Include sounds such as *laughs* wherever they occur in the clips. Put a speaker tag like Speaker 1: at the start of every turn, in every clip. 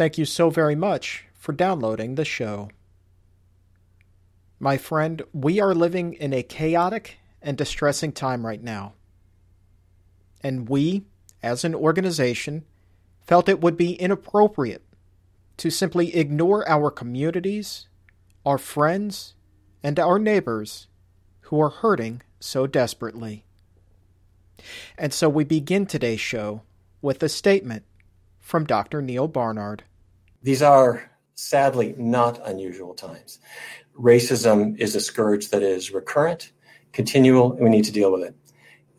Speaker 1: Thank you so very much for downloading the show. My friend, we are living in a chaotic and distressing time right now. And we, as an organization, felt it would be inappropriate to simply ignore our communities, our friends, and our neighbors who are hurting so desperately. And so we begin today's show with a statement from Dr. Neal Barnard.
Speaker 2: These are sadly not unusual times. Racism is a scourge that is recurrent, continual, and we need to deal with it.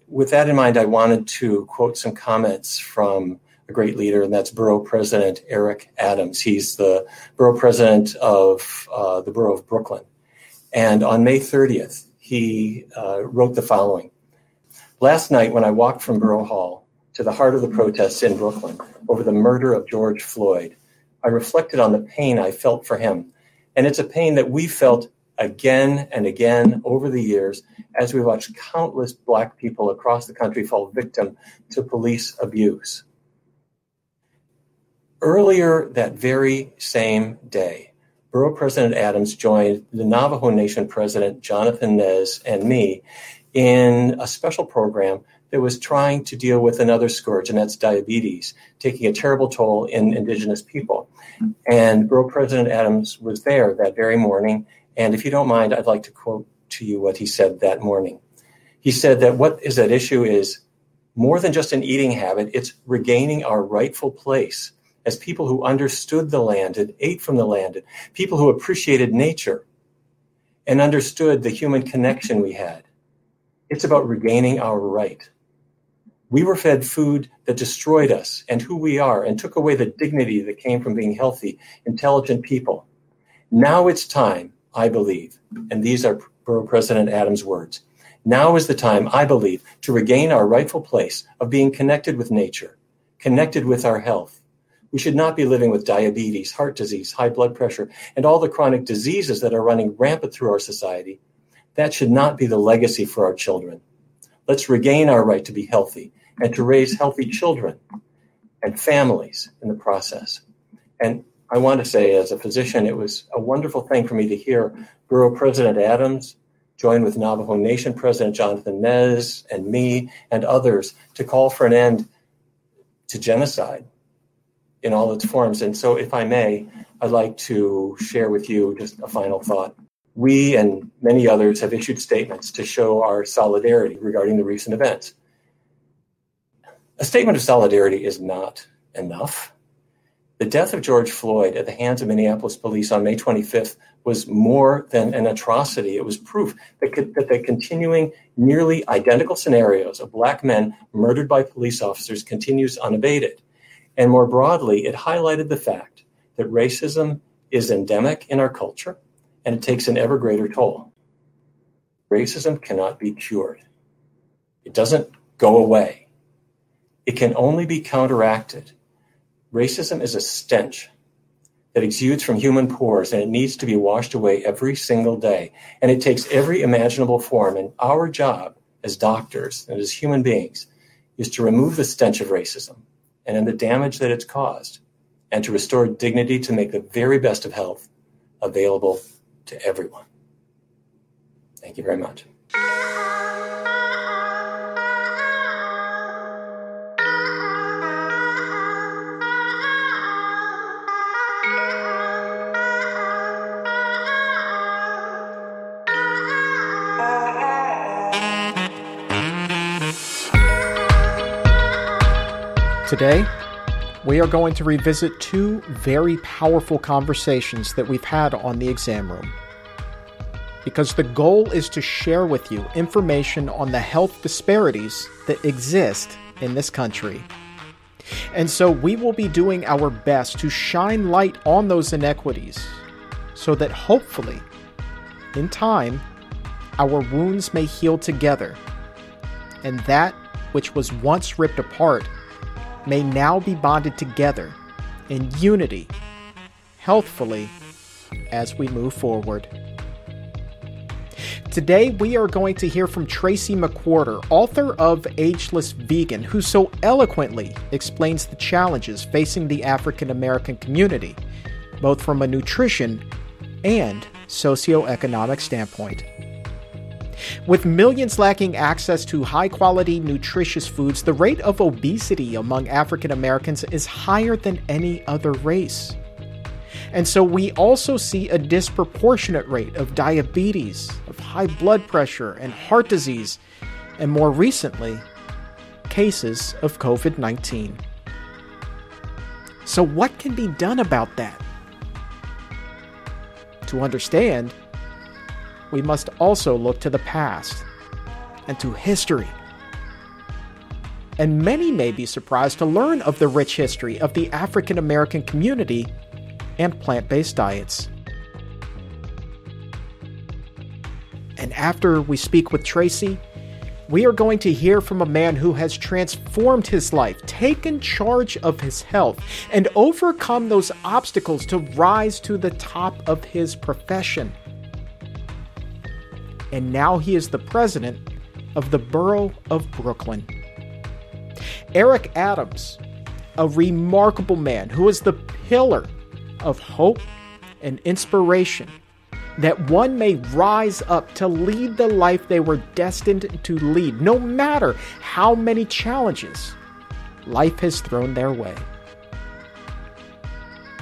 Speaker 2: With that in mind, I wanted to quote some comments from a great leader, and that's Borough President Eric Adams. He's the Borough President of uh, the Borough of Brooklyn. And on May 30th, he uh, wrote the following Last night, when I walked from Borough Hall to the heart of the protests in Brooklyn over the murder of George Floyd, I reflected on the pain I felt for him. And it's a pain that we felt again and again over the years as we watched countless Black people across the country fall victim to police abuse. Earlier that very same day, Borough President Adams joined the Navajo Nation President Jonathan Nez and me in a special program that was trying to deal with another scourge, and that's diabetes, taking a terrible toll in Indigenous people. And Borough President Adams was there that very morning. And if you don't mind, I'd like to quote to you what he said that morning. He said that what is at issue is more than just an eating habit, it's regaining our rightful place as people who understood the land and ate from the land, people who appreciated nature and understood the human connection we had. It's about regaining our right. We were fed food that destroyed us and who we are and took away the dignity that came from being healthy, intelligent people. Now it's time, I believe, and these are Borough President Adams' words. Now is the time, I believe, to regain our rightful place of being connected with nature, connected with our health. We should not be living with diabetes, heart disease, high blood pressure, and all the chronic diseases that are running rampant through our society. That should not be the legacy for our children. Let's regain our right to be healthy and to raise healthy children and families in the process. And I want to say, as a physician, it was a wonderful thing for me to hear Borough President Adams join with Navajo Nation President Jonathan Nez and me and others to call for an end to genocide in all its forms. And so, if I may, I'd like to share with you just a final thought. We and many others have issued statements to show our solidarity regarding the recent events. A statement of solidarity is not enough. The death of George Floyd at the hands of Minneapolis police on May 25th was more than an atrocity. It was proof that, that the continuing nearly identical scenarios of black men murdered by police officers continues unabated. And more broadly, it highlighted the fact that racism is endemic in our culture and it takes an ever greater toll. Racism cannot be cured. It doesn't go away. It can only be counteracted. Racism is a stench that exudes from human pores and it needs to be washed away every single day. And it takes every imaginable form. And our job as doctors and as human beings is to remove the stench of racism and the damage that it's caused and to restore dignity to make the very best of health available to everyone. Thank you very much.
Speaker 1: Today, we are going to revisit two very powerful conversations that we've had on the exam room. Because the goal is to share with you information on the health disparities that exist in this country. And so we will be doing our best to shine light on those inequities so that hopefully, in time, our wounds may heal together and that which was once ripped apart may now be bonded together in unity, healthfully, as we move forward. Today, we are going to hear from Tracye McQuirter, author of Ageless Vegan, who so eloquently explains the challenges facing the African American community, both from a nutrition and socioeconomic standpoint. With millions lacking access to high quality, nutritious foods, the rate of obesity among African Americans is higher than any other race. And so we also see a disproportionate rate of diabetes, of high blood pressure, and heart disease, and more recently, cases of COVID 19. So, what can be done about that? To understand, we must also look to the past and to history. And many may be surprised to learn of the rich history of the African American community and plant based diets. And after we speak with Tracye, we are going to hear from a man who has transformed his life, taken charge of his health, and overcome those obstacles to rise to the top of his profession. And now he is the president of the borough of Brooklyn. Eric Adams, a remarkable man who is the pillar of hope and inspiration that one may rise up to lead the life they were destined to lead, no matter how many challenges life has thrown their way.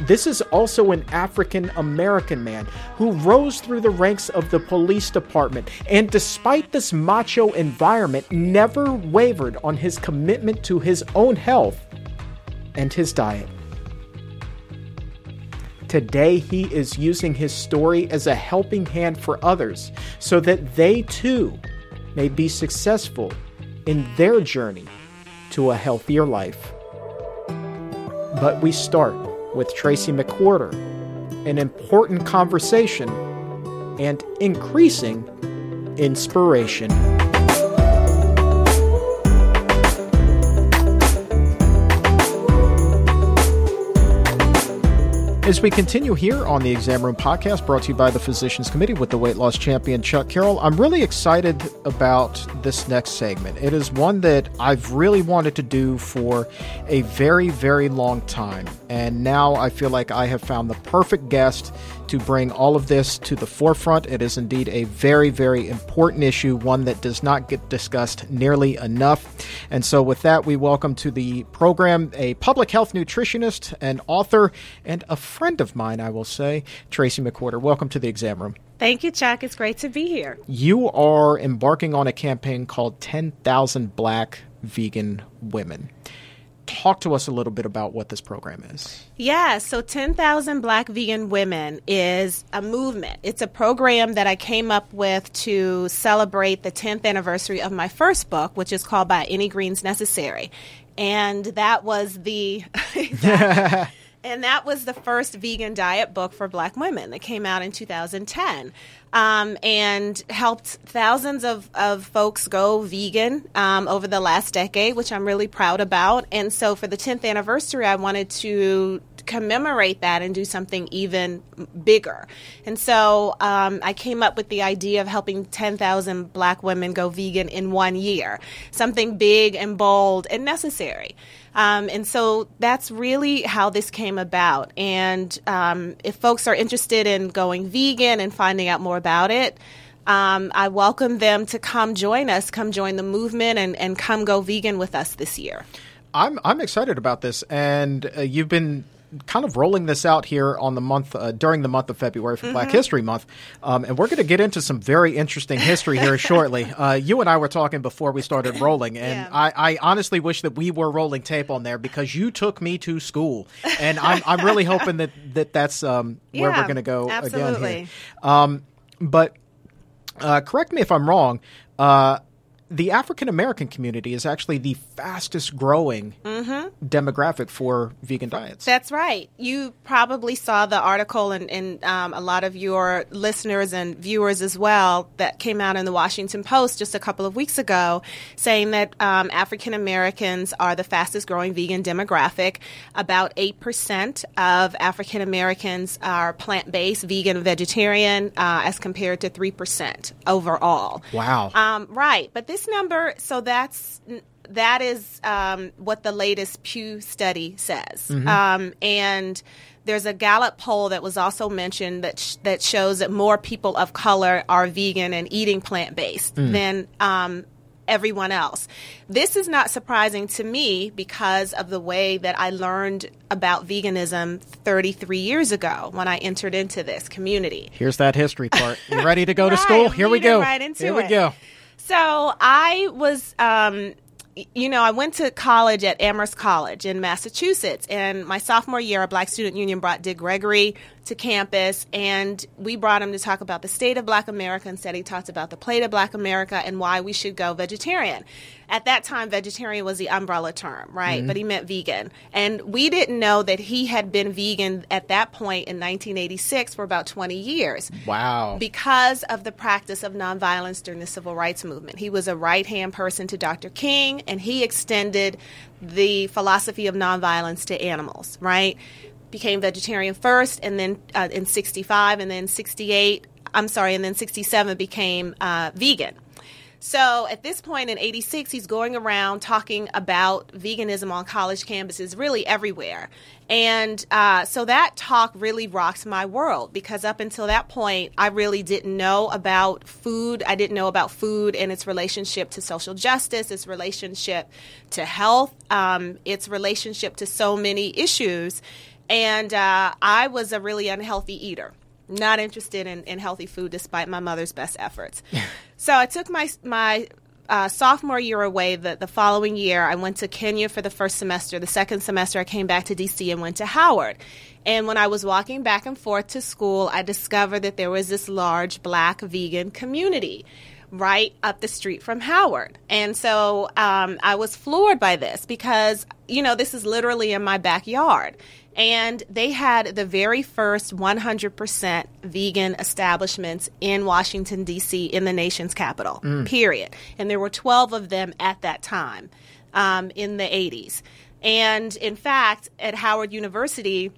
Speaker 1: This is also an African American man who rose through the ranks of the police department and, despite this macho environment, never wavered on his commitment to his own health and his diet. Today, he is using his story as a helping hand for others so that they too may be successful in their journey to a healthier life. But we start with Tracye McQuirter, an important conversation and increasing inspiration. As we continue here on the Exam Room podcast, brought to you by the Physicians Committee with the weight loss champion Chuck Carroll, I'm really excited about this next segment. It is one that I've really wanted to do for a very, very long time. And now I feel like I have found the perfect guest to bring all of this to the forefront. It is indeed a very, very important issue, one that does not get discussed nearly enough. And so, with that, we welcome to the program a public health nutritionist, an author, and a friend of mine, I will say, Tracye McQuirter. Welcome to the exam room.
Speaker 3: Thank you, Chuck. It's great to be here.
Speaker 1: You are embarking on a campaign called 10,000 Black Vegan Women talk to us a little bit about what this program is.
Speaker 3: Yeah, so 10,000 Black Vegan Women is a movement. It's a program that I came up with to celebrate the 10th anniversary of my first book, which is called By Any Greens Necessary. And that was the. *laughs* that, and that was the first vegan diet book for black women that came out in 2010 um, and helped thousands of, of folks go vegan um, over the last decade, which I'm really proud about. And so for the 10th anniversary, I wanted to commemorate that and do something even bigger. And so um, I came up with the idea of helping 10,000 black women go vegan in one year, something big and bold and necessary. Um, and so that's really how this came about. And um, if folks are interested in going vegan and finding out more about it, um, I welcome them to come join us, come join the movement, and, and come go vegan with us this year.
Speaker 1: I'm I'm excited about this, and uh, you've been kind of rolling this out here on the month uh, during the month of February for mm-hmm. Black History Month, um, and we're going to get into some very interesting history here *laughs* shortly. Uh, you and I were talking before we started rolling, and yeah. I, I, honestly wish that we were rolling tape on there because you took me to school, and I'm, I'm really hoping that, that that's um, where yeah, we're going to go
Speaker 3: absolutely.
Speaker 1: again here. Um, but uh, correct me if I'm wrong. Uh, the African American community is actually the fastest growing
Speaker 3: Mm-hmm.
Speaker 1: demographic for vegan diets.
Speaker 3: That's right. You probably saw the article, and, and um, a lot of your listeners and viewers as well that came out in the Washington Post just a couple of weeks ago, saying that um, African Americans are the fastest growing vegan demographic. About eight percent of African Americans are plant based, vegan, vegetarian, uh, as compared to three percent overall.
Speaker 1: Wow.
Speaker 3: Um, right, but this number, so that's that is um, what the latest Pew study says, um, and there's a Gallup poll that was also mentioned that sh- that shows that more people of color are vegan and eating plant based than um, everyone else. This is not surprising to me because of the way that I learned about veganism 33 years ago when I entered into this community.
Speaker 1: Here's that history part. You ready to go to *laughs* school? Here we go.
Speaker 3: right into
Speaker 1: Here we
Speaker 3: it.
Speaker 1: go.
Speaker 3: So I was, um, you know, I went to college at Amherst College in Massachusetts, and my sophomore year, a Black Student Union brought Dick Gregory to campus, and we brought him to talk about the state of Black America. Instead, he talked about the plate of Black America and why we should go vegetarian. At that time, vegetarian was the umbrella term, right? But he meant vegan, and we didn't know that he had been vegan at that point in 1986 for about 20 years
Speaker 1: Wow.
Speaker 3: because of the practice of nonviolence during the civil rights movement. He was a right hand person to Dr. King, and he extended the philosophy of nonviolence to animals, right? Became vegetarian first, and then uh, in 65, and then 68, I'm sorry, and then 67 became uh, vegan. So at this point in 86, he's going around talking about veganism on college campuses, really everywhere. And uh, so that talk really rocks my world because up until that point, I really didn't know about food. I didn't know about food and its relationship to social justice, its relationship to health, um, its relationship to so many issues. And uh, I was a really unhealthy eater not interested in, in healthy food despite my mother's best efforts. *laughs* so I took my my uh, sophomore year away. The, the following year, I went to Kenya for the first semester. The second semester, I came back to DC and went to Howard. And when I was walking back and forth to school, I discovered that there was this large black vegan community right up the street from Howard. And so um, I was floored by this because, you know, this is literally in my backyard. And they had the very first 100% vegan establishments in Washington, D.C., in the nation's capital, period. And there were 12 of them at that time um, in the 80s. And in fact, at Howard University,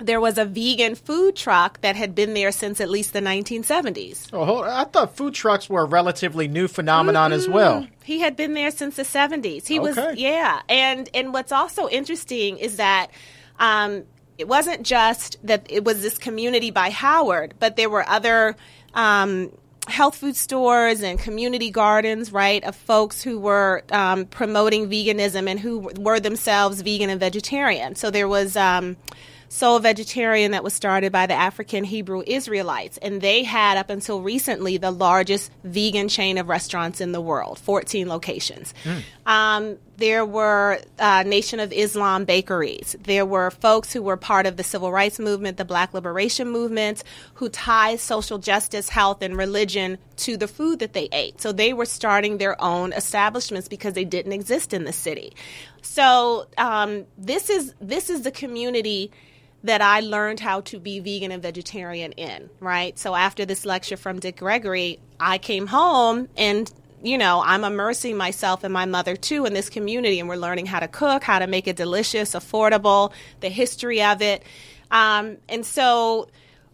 Speaker 3: there was a vegan food truck that had been there since at least the 1970s.
Speaker 1: Oh, hold I thought food trucks were a relatively new phenomenon as well.
Speaker 3: He had been there since the 70s. He was yeah. And and what's also interesting is that um, it wasn't just that it was this community by Howard, but there were other um, health food stores and community gardens, right, of folks who were um, promoting veganism and who were themselves vegan and vegetarian. So there was. Um, Soul Vegetarian that was started by the African Hebrew Israelites. And they had, up until recently, the largest vegan chain of restaurants in the world 14 locations. Um, there were uh, Nation of Islam bakeries. There were folks who were part of the civil rights movement, the black liberation movement, who tied social justice, health, and religion to the food that they ate. So they were starting their own establishments because they didn't exist in the city. So um, this is this is the community that I learned how to be vegan and vegetarian in, right? So after this lecture from Dick Gregory, I came home and you know, I'm immersing myself and my mother too in this community, and we're learning how to cook, how to make it delicious, affordable, the history of it. Um, and so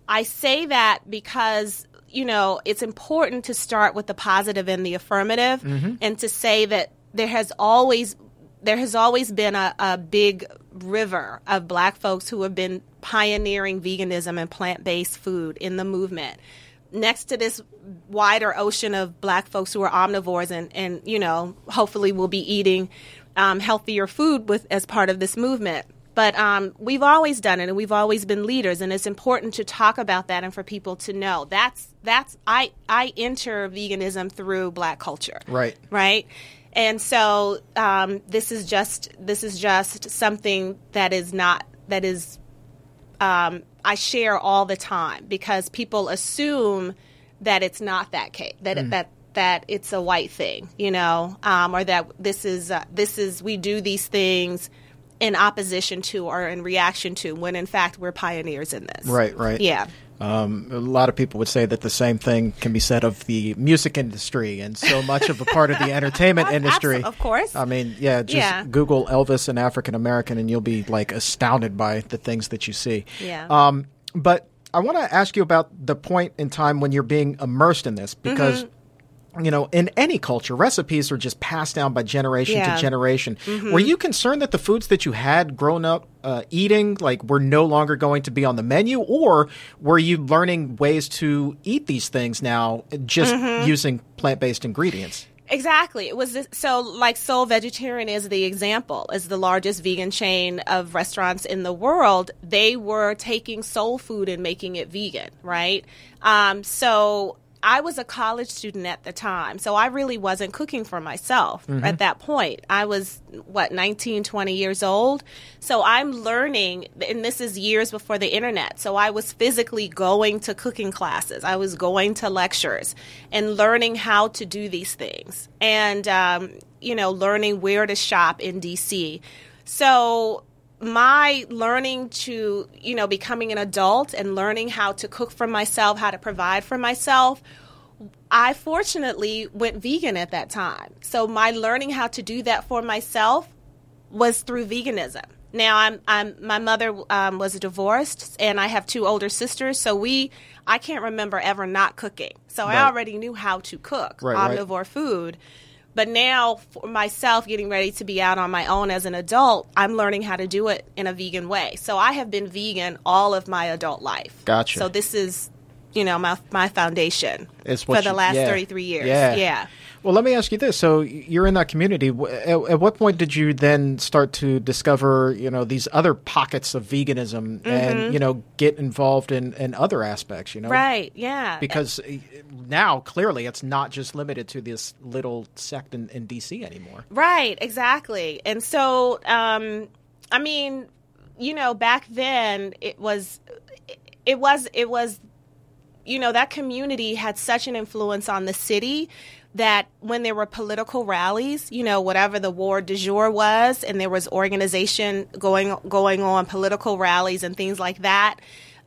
Speaker 3: I say that because, you know, it's important to start with the positive and the affirmative and to say that there has always there has always been a, a big river of black folks who have been pioneering veganism and plant based food in the movement. Next to this wider ocean of black folks who are omnivores and, and you know, hopefully will be eating um, healthier food with as part of this movement. But um, we've always done it, and we've always been leaders, and it's important to talk about that and for people to know that's that's I I enter veganism through black culture,
Speaker 1: Right.
Speaker 3: right? And so um, this is just this is just something that is not that is um, I share all the time because people assume that it's not that case that it, that that it's a white thing, you know, um, or that this is uh, this is we do these things in opposition to or in reaction to when in fact we're pioneers in this.
Speaker 1: Right, right.
Speaker 3: Yeah.
Speaker 1: Um, a lot of people would say that the same thing can be said of the music industry and so much of a part of the entertainment *laughs* industry.
Speaker 3: Of course.
Speaker 1: I mean, yeah, just
Speaker 3: Yeah.
Speaker 1: Google Elvis and African American and you'll be like astounded by the things that you see.
Speaker 3: Yeah.
Speaker 1: Um, but I want to ask you about the point in time when you're being immersed in this because.
Speaker 3: Mm-hmm.
Speaker 1: You know, in any culture, recipes are just passed down by generation
Speaker 3: Yeah. Mm-hmm.
Speaker 1: to generation. Were you concerned that the foods that you had grown up uh, eating, like, were no longer going to be on the menu, or were you learning ways to eat these things now just
Speaker 3: Mm-hmm.
Speaker 1: using plant-based ingredients?
Speaker 3: Exactly. It was this, so like Soul Vegetarian is the example, is the largest vegan chain of restaurants in the world. They were taking soul food and making it vegan, right? Um, so I was a college student at the time, so I really wasn't cooking for myself at that point. I was, what, 19, 20 years old? So I'm learning, and this is years before the internet. So I was physically going to cooking classes, I was going to lectures and learning how to do these things, and, um, you know, learning where to shop in DC. So my learning to, you know, becoming an adult and learning how to cook for myself, how to provide for myself, I fortunately went vegan at that time. So my learning how to do that for myself was through veganism. Now I'm I'm my mother um, was divorced and I have two older sisters, so we I can't remember ever not cooking. So
Speaker 1: Right.
Speaker 3: I already knew how to cook
Speaker 1: Right, right.
Speaker 3: omnivore food. But now for myself getting ready to be out on my own as an adult, I'm learning how to do it in a vegan way. So I have been vegan all of my adult life.
Speaker 1: Gotcha.
Speaker 3: So this is you know my my foundation
Speaker 1: It's
Speaker 3: for the last
Speaker 1: yeah.
Speaker 3: 33 years.
Speaker 1: Yeah.
Speaker 3: yeah.
Speaker 1: Well, let me ask you this: so you're in that community. At, at what point did you then start to discover, you know, these other pockets of veganism, and you know, get involved in, in other aspects? You know,
Speaker 3: Mm-hmm. Right. Yeah.
Speaker 1: Because uh, now clearly it's not just limited to this little sect in, in DC anymore.
Speaker 3: Right, exactly. And so, um, I mean, you know, back then it was, it was, it was, you know, that community had such an influence on the city that when there were political rallies, you know, whatever the war du jour was, and there was organization going going on, political rallies and things like that,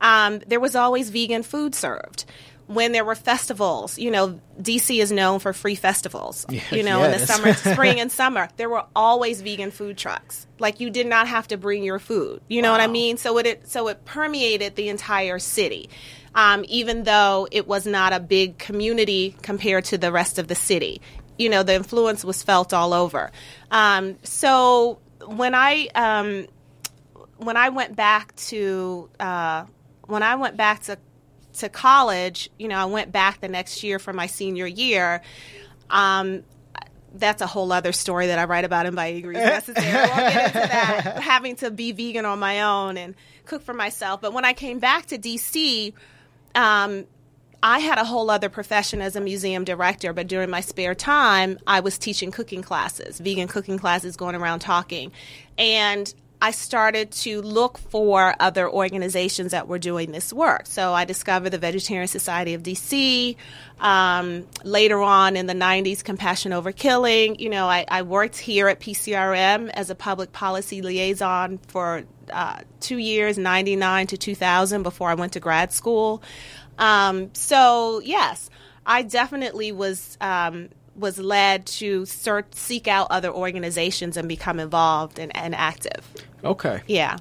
Speaker 3: um, there was always vegan food served. When there were festivals, you know, DC is known for free festivals. *laughs* you know,
Speaker 1: yeah,
Speaker 3: in the summer, *laughs* spring and summer, there were always vegan food trucks. Like you did not have to bring your food. You know what I mean? So it so it permeated the entire city, um, even though it was not a big community compared to the rest of the city. You know, the influence was felt all over. Um, so when I um, when I went back to uh, when I went back to to college, you know, I went back the next year for my senior year. Um, that's a whole other story that I write about in Degrees *laughs* Necessary. I won't get into that. Having to be vegan on my own and cook for myself. But when I came back to DC, um, I had a whole other profession as a museum director, but during my spare time, I was teaching cooking classes, vegan cooking classes, going around talking. And I started to look for other organizations that were doing this work. So I discovered the Vegetarian Society of DC. Um, later on in the 90s, Compassion Over Killing. You know, I, I worked here at PCRM as a public policy liaison for uh, two years, 99 to 2000, before I went to grad school. Um, so yes, I definitely was um, was led to search, seek out other organizations and become involved and, and active.
Speaker 1: Okay,
Speaker 3: Yeah,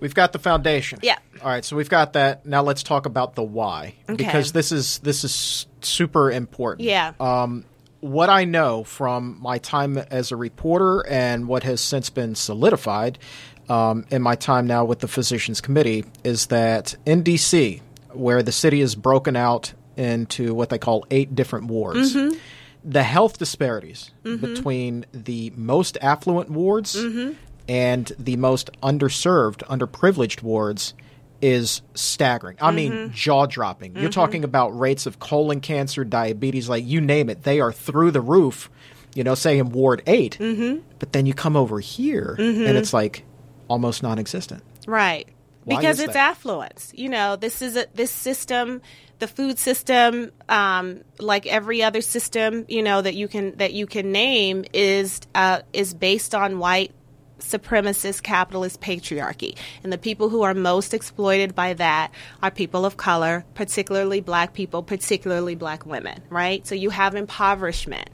Speaker 1: we've got the foundation.
Speaker 3: Yeah.
Speaker 1: All right, so we've got that. Now let's talk about the why,
Speaker 3: Okay.
Speaker 1: because this is this is super important.
Speaker 3: yeah,
Speaker 1: Um, what I know from my time as a reporter and what has since been solidified um, in my time now with the Physicians Committee is that in DC, where the city is broken out into what they call eight different wards, mm-hmm. the health disparities mm-hmm. between the most affluent wards mm-hmm. and the most underserved, underprivileged wards is staggering. I mean, jaw dropping. You're talking about rates of colon cancer, diabetes, like you name it. They are through the roof, you know, say in Ward 8. Mm-hmm. But then you come over here and it's like almost non existent.
Speaker 3: right,
Speaker 1: Why
Speaker 3: because it's
Speaker 1: that?
Speaker 3: affluence. You know, this is a this system, the food system, um, like every other system, you know that you can that you can name is uh, is based on white supremacist capitalist patriarchy. And the people who are most exploited by that are people of color, particularly black people, particularly black women, right? So you have impoverishment.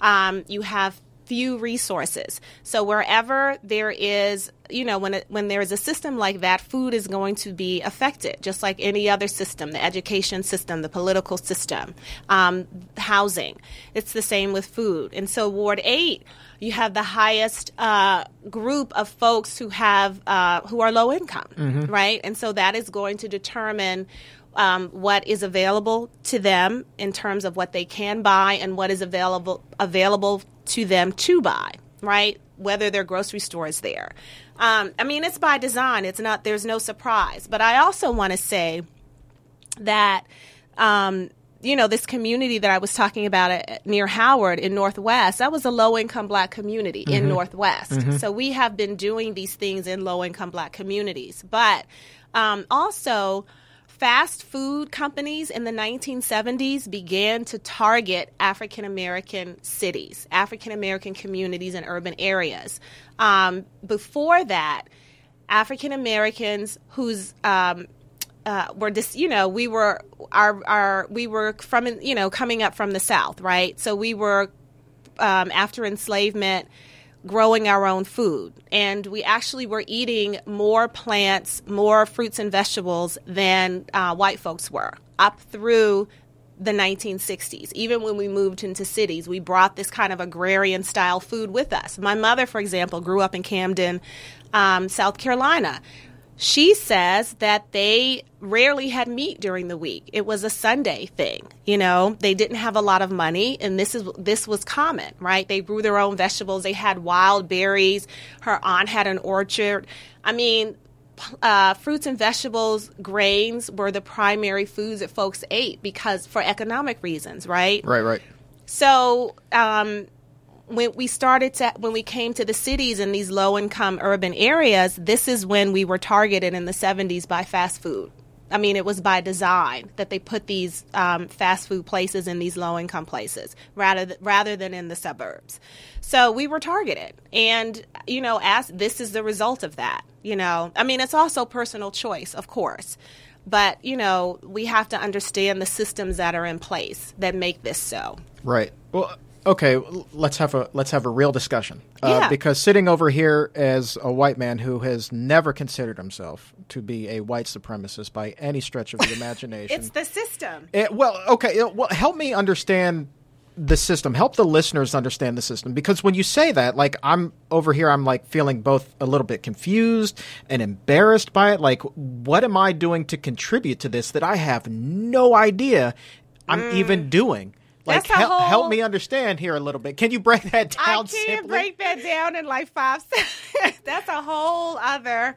Speaker 3: Um, you have few resources. So wherever there is, you know, when it, when there is a system like that, food is going to be affected, just like any other system, the education system, the political system, um, housing. It's the same with food. And so Ward Eight, you have the highest uh, group of folks who have uh, who are low income, right? And so that is going to determine um, what is available to them in terms of what they can buy and what is available available to them to buy, right? Whether their grocery store is there. Um, I mean, it's by design. It's not. There's no surprise. But I also want to say that. Um, you know, this community that I was talking about at, near Howard in Northwest, that was a low income black community in Northwest. So we have been doing these things in low income black communities. But um, also, fast food companies in the 1970s began to target African American cities, African American communities, and urban areas. Um, before that, African Americans whose um, uh, were just you know we were our our we were from you know coming up from the south right so we were um, after enslavement growing our own food. And we actually were eating more plants more fruits and vegetables than uh, white folks were up through the 1960s even when we moved into cities we brought this kind of agrarian style food with us. My mother for example grew up in camden um, south carolina she says that they rarely had meat during the week. It was a Sunday thing. You know, they didn't have a lot of money and this is this was common, right? They grew their own vegetables. They had wild berries. Her aunt had an orchard. I mean, uh, fruits and vegetables, grains were the primary foods that folks ate because for economic reasons, right?
Speaker 1: Right, right.
Speaker 3: So, um, when we started to when we came to the cities in these low income urban areas this is when we were targeted in the 70s by fast food. I mean it was by design that they put these um, fast food places in these low income places rather th- rather than in the suburbs. So we were targeted. And you know as this is the result of that you know. I mean it's also personal choice of course. But you know we have to understand the systems that are in place that make this so.
Speaker 1: Right. Well, okay. Let's have a let's have a real discussion. Uh,
Speaker 3: Yeah.
Speaker 1: Because sitting over here as a white man who has never considered himself to be a white supremacist by any stretch of the *laughs* imagination.
Speaker 3: it's the system
Speaker 1: Eh, well, okay. eh, Well, help me understand the system. Help the listeners understand the system because when you say that, like I'm over here, I'm like feeling both a little bit confused and embarrassed by it. Like, what am I doing to contribute to this that I have no idea I'm even doing? Like, hel- help me understand here a little bit. Can you break that down?
Speaker 3: I can't
Speaker 1: simply?
Speaker 3: break that down in like five *laughs* seconds. That's a whole other.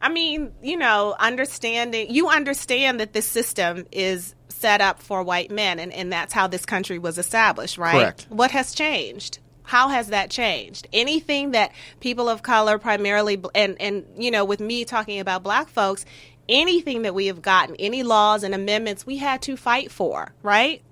Speaker 3: I mean, you know, understanding. You understand that this system is set up for white men, and, and that's how this country was established, right?
Speaker 1: Correct.
Speaker 3: What has changed? How has that changed? Anything that people of color, primarily, and and you know, with me talking about black folks, anything that we have gotten, any laws and amendments, we had to fight for, right?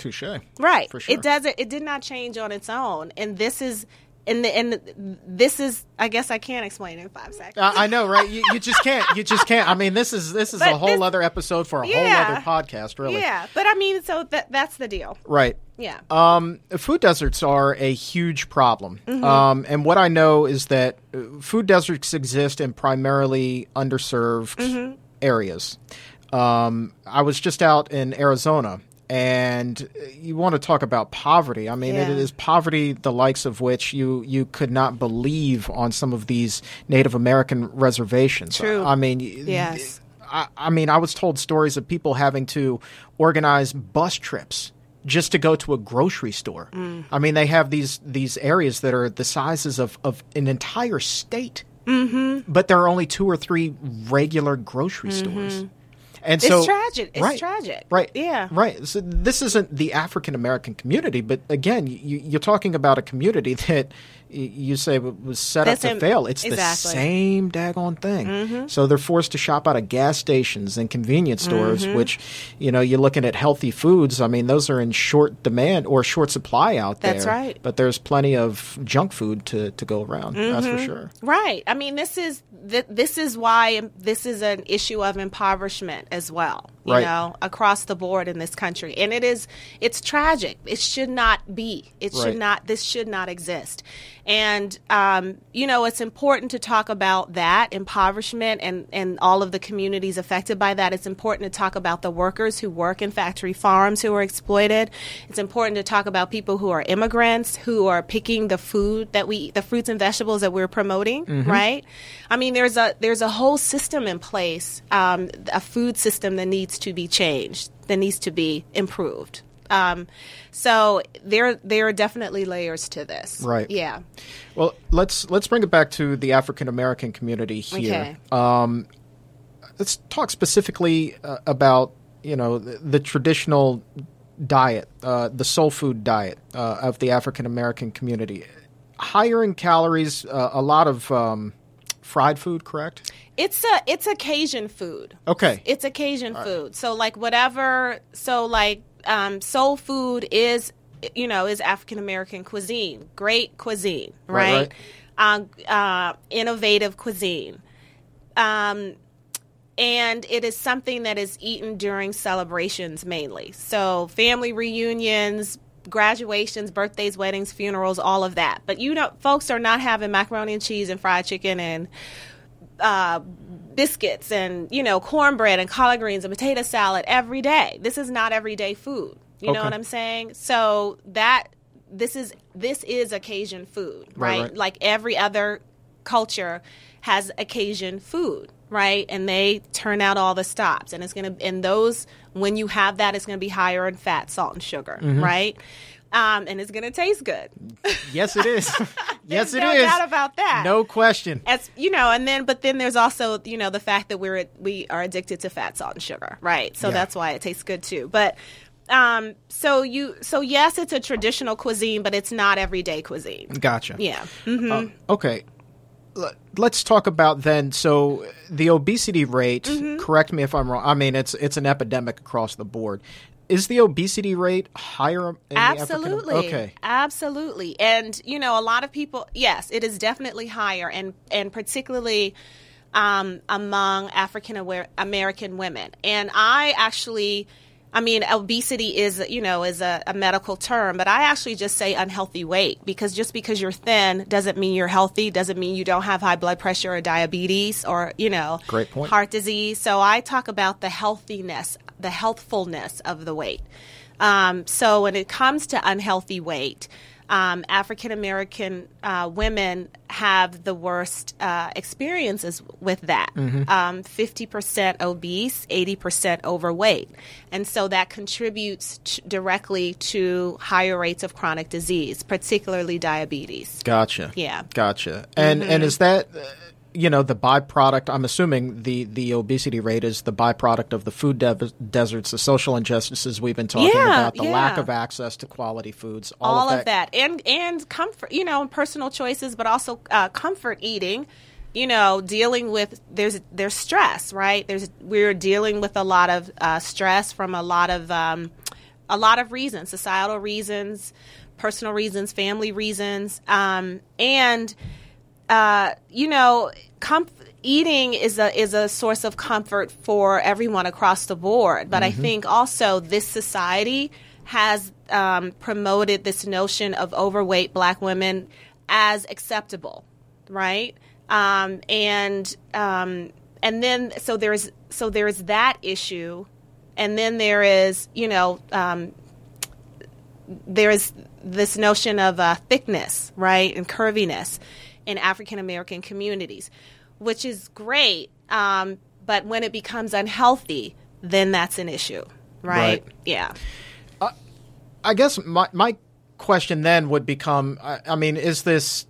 Speaker 1: Touche.
Speaker 3: Right.
Speaker 1: For sure.
Speaker 3: It doesn't. It did not change on its own, and this is. And, the, and this is, I guess I can't explain in five seconds.
Speaker 1: I I know, right? You, you just can't. You just can't. I mean, this is this is
Speaker 3: But
Speaker 1: a whole
Speaker 3: this-
Speaker 1: other episode for a
Speaker 3: Yeah.
Speaker 1: whole other podcast, really.
Speaker 3: Yeah, but I mean, so that that's the deal.
Speaker 1: Right.
Speaker 3: Yeah.
Speaker 1: Um, food deserts are a huge problem.
Speaker 3: Mm-hmm.
Speaker 1: Um, and what I know is that uh, food deserts exist in primarily underserved
Speaker 3: Mm-hmm.
Speaker 1: areas. Um, I was just out in Arizona. And you want to talk about poverty? I mean, it
Speaker 3: Yeah.
Speaker 1: is poverty the likes of which you you could not believe on some of these Native American reservations.
Speaker 3: True.
Speaker 1: I mean,
Speaker 3: Yes.
Speaker 1: I, I mean, I was told stories of people having to organize bus trips just to go to a grocery store.
Speaker 3: Mm.
Speaker 1: I mean, they have these these areas that are the sizes of, of an entire state, mm-hmm. but there are only two or three regular grocery stores. And
Speaker 3: Mm-hmm. It's tragic. It's
Speaker 1: right,
Speaker 3: tragic.
Speaker 1: Right.
Speaker 3: Yeah.
Speaker 1: Right. So this isn't the African American community, but again, you, you're talking about a community *laughs* that you say was set That's up to fail. It's
Speaker 3: exactly.
Speaker 1: the same daggone thing. Mm-hmm. So they're forced to shop out of gas stations and convenience stores, mm-hmm. which, you know, you're looking at healthy foods. I mean, those are in short demand or short supply out
Speaker 3: there. That's right.
Speaker 1: But there's plenty of junk food to, to go around. Mm-hmm. That's for mm-hmm. sure.
Speaker 3: Right. I mean, this is th- this is why this is an issue of impoverishment as well. You
Speaker 1: right.
Speaker 3: know, across the board in this country, and it is it's tragic. It should not be. It right. should not. This should not exist. And, um, you know, it's important to talk about that impoverishment and, and all of the communities affected by that. It's important to talk about the workers who work in factory farms who are exploited. It's important to talk about people who are immigrants who are picking the food that we eat, the fruits and vegetables that we're promoting, mm-hmm. right? I mean, there's a, there's a whole system in place, um, a food system that needs to be changed, that needs to be improved. Um, so there there are definitely layers to this.
Speaker 1: Right.
Speaker 3: Yeah.
Speaker 1: Well, let's let's bring it back to the African American community here.
Speaker 3: Okay.
Speaker 1: Um, let's talk specifically uh, about you know the, the traditional diet, uh, the soul food diet uh, of the African American community. Higher in calories, uh, a lot of um, fried food, correct?
Speaker 3: It's a it's occasion food.
Speaker 1: Okay.
Speaker 3: It's occasion food. So like whatever. So like um, soul food is you know is African American cuisine, great cuisine, right?
Speaker 1: right,
Speaker 3: right. Uh, uh, innovative cuisine. Um, and it is something that is eaten during celebrations mainly. So, family reunions, graduations, birthdays, weddings, funerals, all of that. But you know, folks are not having macaroni and cheese and fried chicken and uh, biscuits and you know cornbread and collard greens and potato salad every day. This is not everyday food. You okay. know what I'm saying? So that this is this is occasion food, right?
Speaker 1: right, right.
Speaker 3: Like every other culture has occasion food, right? And they turn out all the stops, and it's gonna and those when you have that, it's gonna be higher in fat, salt, and sugar, mm-hmm. right? Um, and it's going to taste good.
Speaker 1: yes, it is. *laughs* yes, it
Speaker 3: no
Speaker 1: is.
Speaker 3: doubt about that.
Speaker 1: No question.
Speaker 3: As you know, and then but then there's also you know the fact that we're we are addicted to fat, salt, and sugar, right? So yeah. that's why it tastes good too. But um, so you so yes, it's a traditional cuisine, but it's not everyday cuisine.
Speaker 1: Gotcha.
Speaker 3: Yeah. Mm-hmm.
Speaker 1: Uh, okay. Let's talk about then. So the obesity rate.
Speaker 3: Mm-hmm.
Speaker 1: Correct me if I'm wrong. I mean, it's it's an epidemic across the board is the obesity rate higher
Speaker 3: absolutely.
Speaker 1: Okay.
Speaker 3: Absolutely. And you know a lot of people yes it is definitely higher and and particularly um, among african american women. And i actually I mean, obesity is, you know, is a, a, medical term, but I actually just say unhealthy weight because just because you're thin doesn't mean you're healthy, doesn't mean you don't have high blood pressure or diabetes or, you know,
Speaker 1: Great point.
Speaker 3: heart disease. So I talk about the healthiness the healthfulness of the weight. Um, so when it comes to unhealthy weight, um, African American uh, women have the worst uh, experiences with that.
Speaker 1: Mm-hmm.
Speaker 3: Um, 50% obese, 80% overweight. And so that contributes t- directly to higher rates of chronic disease, particularly diabetes.
Speaker 1: Gotcha.
Speaker 3: Yeah.
Speaker 1: Gotcha. And, mm-hmm. and is that you know the byproduct i'm assuming the the obesity rate is the byproduct of the food de- deserts the social injustices we've been talking
Speaker 3: yeah,
Speaker 1: about the
Speaker 3: yeah.
Speaker 1: lack of access to quality foods all,
Speaker 3: all
Speaker 1: of,
Speaker 3: that.
Speaker 1: that.
Speaker 3: and and comfort you know personal choices but also uh, comfort eating you know dealing with there's there's stress right there's we're dealing with a lot of uh, stress from a lot of um, a lot of reasons societal reasons personal reasons family reasons um, and uh, you know, eating is a is a source of comfort for everyone across the board. But mm-hmm. I think also this society has um, promoted this notion of overweight black women as acceptable, right? Um, and um, and then so there's so there's that issue, and then there is you know um, there is this notion of uh, thickness, right, and curviness in African American communities, which is great. Um, but when it becomes unhealthy, then that's an issue, right?
Speaker 1: right.
Speaker 3: Yeah.
Speaker 1: Uh, I guess my my question then would become: I, I mean, is this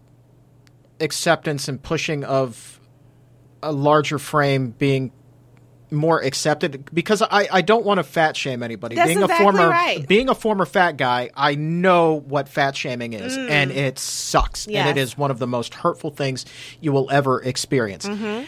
Speaker 1: acceptance and pushing of a larger frame being more accepted because I, I don't want to fat shame anybody.
Speaker 3: That's
Speaker 1: being
Speaker 3: exactly
Speaker 1: a former
Speaker 3: right.
Speaker 1: being a former fat guy, I know what fat shaming is, and it sucks,
Speaker 3: Mm. Yes.
Speaker 1: and it is one of the most hurtful things you will ever experience.
Speaker 3: Mm-hmm.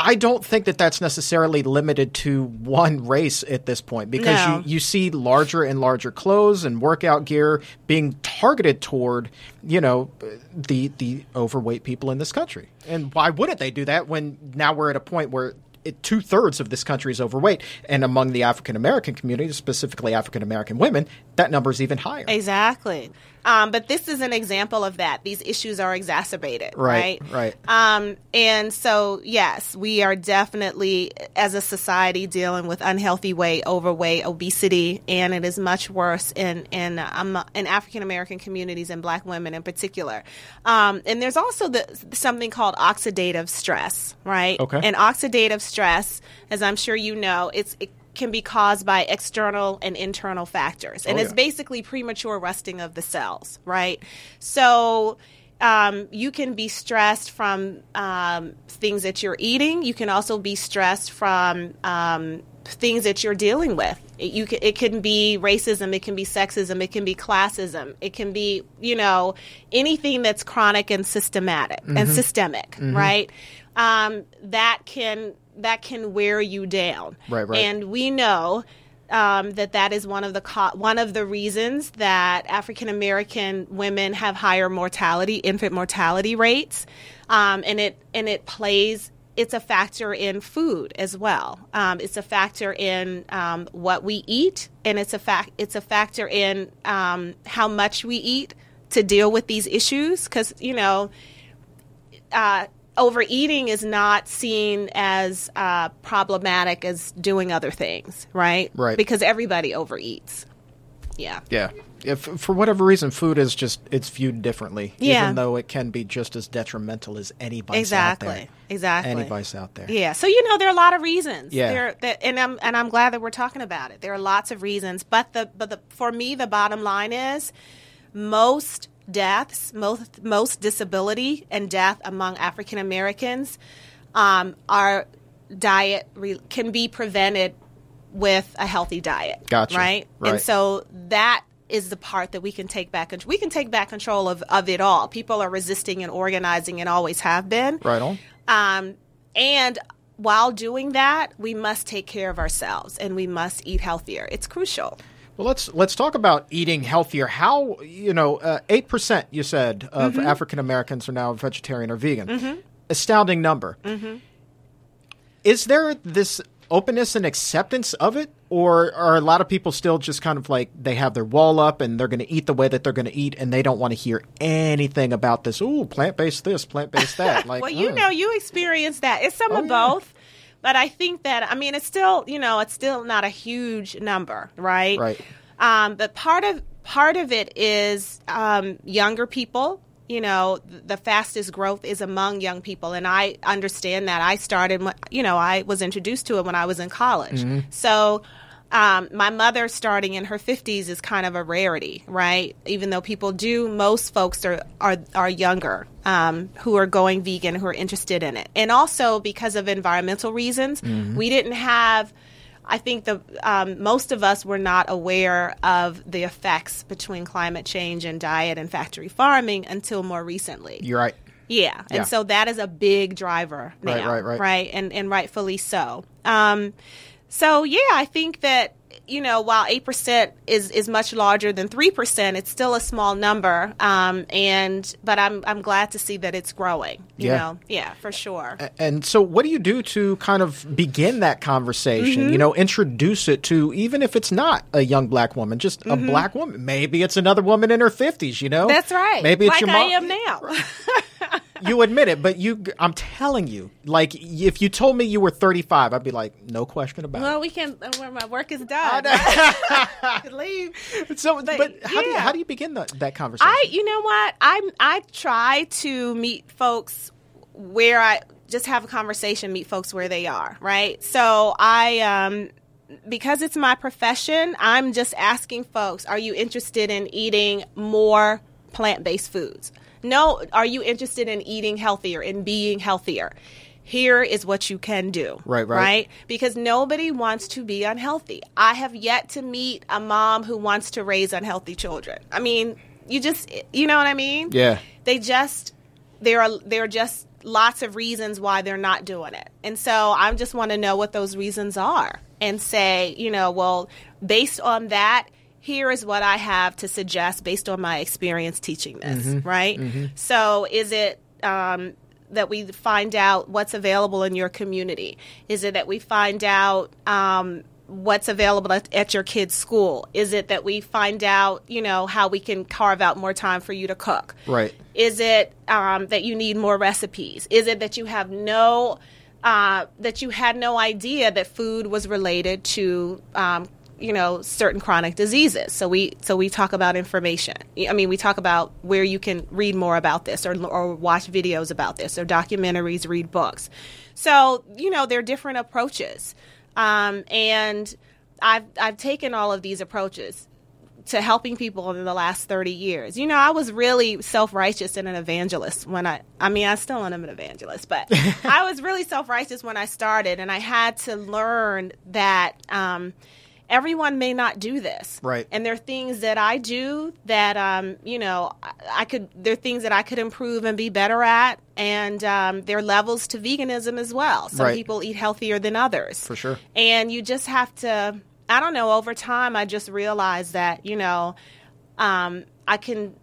Speaker 1: I don't think that that's necessarily limited to one race at this point because
Speaker 3: No.
Speaker 1: you, you see larger and larger clothes and workout gear being targeted toward, you know, the the overweight people in this country. And why wouldn't they do that when now we're at a point where two thirds of this country is overweight, and among the African American community, specifically African American women, that number is even higher.
Speaker 3: Exactly. Um, but this is an example of that. These issues are exacerbated, right?
Speaker 1: Right, right.
Speaker 3: Um, and so, yes, we are definitely, as a society, dealing with unhealthy weight, overweight, obesity, and it is much worse in in um, in African American communities and Black women in particular. Um, and there's also the, something called oxidative stress, right?
Speaker 1: Okay.
Speaker 3: And oxidative stress, as I'm sure you know, it's it can be caused by external and internal factors, and
Speaker 1: Oh,
Speaker 3: it's basically premature rusting of the cells, right? So. Um, you can be stressed from um, things that you're eating. You can also be stressed from um, things that you're dealing with. It, you can, it can be racism, it can be sexism, it can be classism, it can be you know anything that's chronic and systematic
Speaker 1: Mm-hmm.
Speaker 3: and systemic, right? Um, that can that can wear you down.
Speaker 1: Right, right.
Speaker 3: And we know um, that that is one of the co- one of the reasons that African American women have higher mortality, infant mortality rates, um, and it and it plays. It's a factor in food as well. Um, it's a factor in um, what we eat, and it's a fact. It's a factor in um, how much we eat to deal with these issues. Because you know, uh, overeating is not seen as uh, problematic as doing other things, right?
Speaker 1: Right.
Speaker 3: Because everybody overeats. Yeah.
Speaker 1: Yeah. If for whatever reason, food is just it's viewed differently,
Speaker 3: Yeah.
Speaker 1: even though it can be just as detrimental as any vice out
Speaker 3: Exactly.
Speaker 1: there.
Speaker 3: Exactly. Exactly.
Speaker 1: Any vice out there.
Speaker 3: Yeah. So you know there are a lot of reasons.
Speaker 1: Yeah.
Speaker 3: There, that, and I'm and I'm glad that we're talking about it. There are lots of reasons, but the but the for me the bottom line is most deaths, most most disability and death among African Americans um, are diet re- can be prevented with a healthy diet.
Speaker 1: Gotcha.
Speaker 3: Right?
Speaker 1: Right.
Speaker 3: And so that is the part that we can take back. We can take back control of, of it all. People are resisting and organizing and always have been.
Speaker 1: Right on.
Speaker 3: Um, and while doing that, we must take care of ourselves and we must eat healthier. It's crucial.
Speaker 1: Well, let's let's talk about eating healthier. How you know uh, eight percent you said of
Speaker 3: Mm-hmm.
Speaker 1: African Americans are now vegetarian or vegan. Astounding number. Is there this openness and acceptance of it, or are a lot of people still just kind of like they have their wall up and they're going to eat the way that they're going to eat, and they don't want to hear anything about this? Ooh, plant based this, plant based that. *laughs* Like,
Speaker 3: well, you
Speaker 1: mm.
Speaker 3: know, you experience that. It's some
Speaker 1: Oh,
Speaker 3: of
Speaker 1: yeah.
Speaker 3: both. But I think that, I mean, it's still, you know, it's still not a huge number, right?
Speaker 1: Right.
Speaker 3: Um, but part of part of it is um, younger people. You know, the fastest growth is among young people, and I understand that. I started, you know, I was introduced to it when I was in college. So, um, my mother starting in her 50s is kind of a rarity, right? Even though people do, most folks are are, are younger um, who are going vegan, who are interested in it, and also because of environmental reasons, we didn't have. I think the um, most of us were not aware of the effects between climate change and diet and factory farming until more recently.
Speaker 1: You're right.
Speaker 3: Yeah, and
Speaker 1: Yeah.
Speaker 3: so that is a big driver now,
Speaker 1: Right, right, right.
Speaker 3: right, and and rightfully so. Um, so yeah, I think that you know while eight percent is is much larger than three percent, it's still a small number. Um, and but I'm I'm glad to see that it's growing. You
Speaker 1: Yeah.
Speaker 3: know, yeah, for sure.
Speaker 1: And so, what do you do to kind of begin that conversation?
Speaker 3: Mm-hmm.
Speaker 1: You know, introduce it to even if it's not a young black woman, just a black woman. Maybe it's another woman in her fifties. You know,
Speaker 3: Mm-hmm. That's right.
Speaker 1: Maybe it's
Speaker 3: like
Speaker 1: your
Speaker 3: I
Speaker 1: mom.
Speaker 3: am now. *laughs*
Speaker 1: You admit it, but you, I'm telling you, like if you told me you were 35, I'd be like, no question about it.
Speaker 3: well, we can. uh, When my work is done, *laughs* leave.
Speaker 1: so, but,
Speaker 3: but,
Speaker 1: how do you how do you begin the, that conversation?
Speaker 3: I, you know what? I I try to meet folks where I just have a conversation, meet folks where they are, right? So I um because it's my profession, I'm just asking folks, are you interested in eating more plant-based foods? No, are you interested in eating healthier, in being healthier? here is what you can do.
Speaker 1: Right, right.
Speaker 3: Right? Because nobody wants to be unhealthy. I have yet to meet a mom who wants to raise unhealthy children. I mean, you just, you know what I mean?
Speaker 1: Yeah.
Speaker 3: They just, there are, there are just lots of reasons why they're not doing it. And so I just want to know what those reasons are and say, you know, well, based on that, here is what I have to suggest based on my experience teaching this, right? So is it, um, that we find out what's available in your community? Is it that we find out um, what's available at, at your kid's school? Is it that we find out, you know, how we can carve out more time for you to cook?
Speaker 1: Right.
Speaker 3: Is it um, that you need more recipes? Is it that you have no uh, that you had no idea that food was related to um, you know certain chronic diseases? So we so we talk about information. I mean, we talk about where you can read more about this, or or watch videos about this, or documentaries, read books. So you know there are different approaches, um, and I've I've taken all of these approaches to helping people in the last 30 years. You know, I was really self-righteous and an evangelist when I I mean, I still am an evangelist, but *laughs* I was really self-righteous when I started and I had to learn that um, everyone may not do this.
Speaker 1: Right.
Speaker 3: And there are things that I do that um, you know, I, could there are things that I could improve and be better at and um, there are levels to veganism as well. Some
Speaker 1: Right.
Speaker 3: people eat healthier than others.
Speaker 1: For sure.
Speaker 3: And you just have to, I don't know, over time, I just realized that, you know, um, I can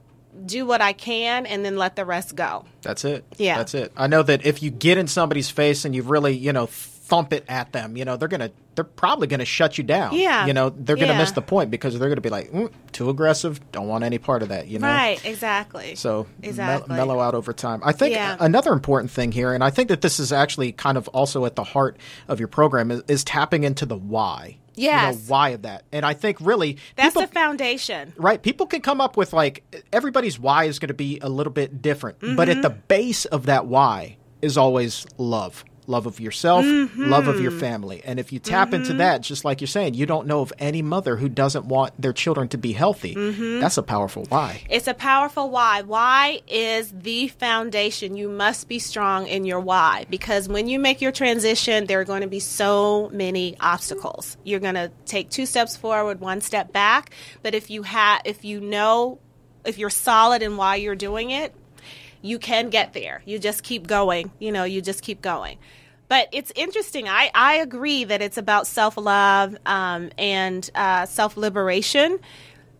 Speaker 3: do what I can and then let the rest go.
Speaker 1: That's it.
Speaker 3: Yeah.
Speaker 1: That's it. I know that if you get in somebody's face and you've really, you know, thump it at them, you know, they're gonna, they're probably gonna shut you down.
Speaker 3: Yeah.
Speaker 1: You know, they're gonna
Speaker 3: Yeah.
Speaker 1: miss the point because they're gonna be like, mm, too aggressive. Don't want any part of that. You know.
Speaker 3: Right, exactly.
Speaker 1: So me-
Speaker 3: Exactly.
Speaker 1: mellow out over time. I think
Speaker 3: Yeah.
Speaker 1: another important thing here, and I think that this is actually kind of also at the heart of your program, is, is tapping into the why. You know, why of that. And I think really
Speaker 3: That's
Speaker 1: people,
Speaker 3: the foundation.
Speaker 1: Right. People can come up with like everybody's why is going to be a little bit different, but
Speaker 3: Mm-hmm.
Speaker 1: at the base of that why is always love. Love of yourself, love of your
Speaker 3: Mm-hmm.
Speaker 1: family. And if you tap into that, just like you're saying, you don't know of any mother who doesn't want their children to be healthy.
Speaker 3: Mm-hmm.
Speaker 1: That's a powerful why.
Speaker 3: It's a powerful why. Why is the foundation. You must be strong in your why because when you make your transition, there are going to be so many obstacles. You're going to take two steps forward, one step back. But if you have, if you know, if you're solid in why you're doing it, you can get there. You just keep going. You know, you just keep going. But it's interesting. I, I agree that it's about self love um, and uh, self liberation.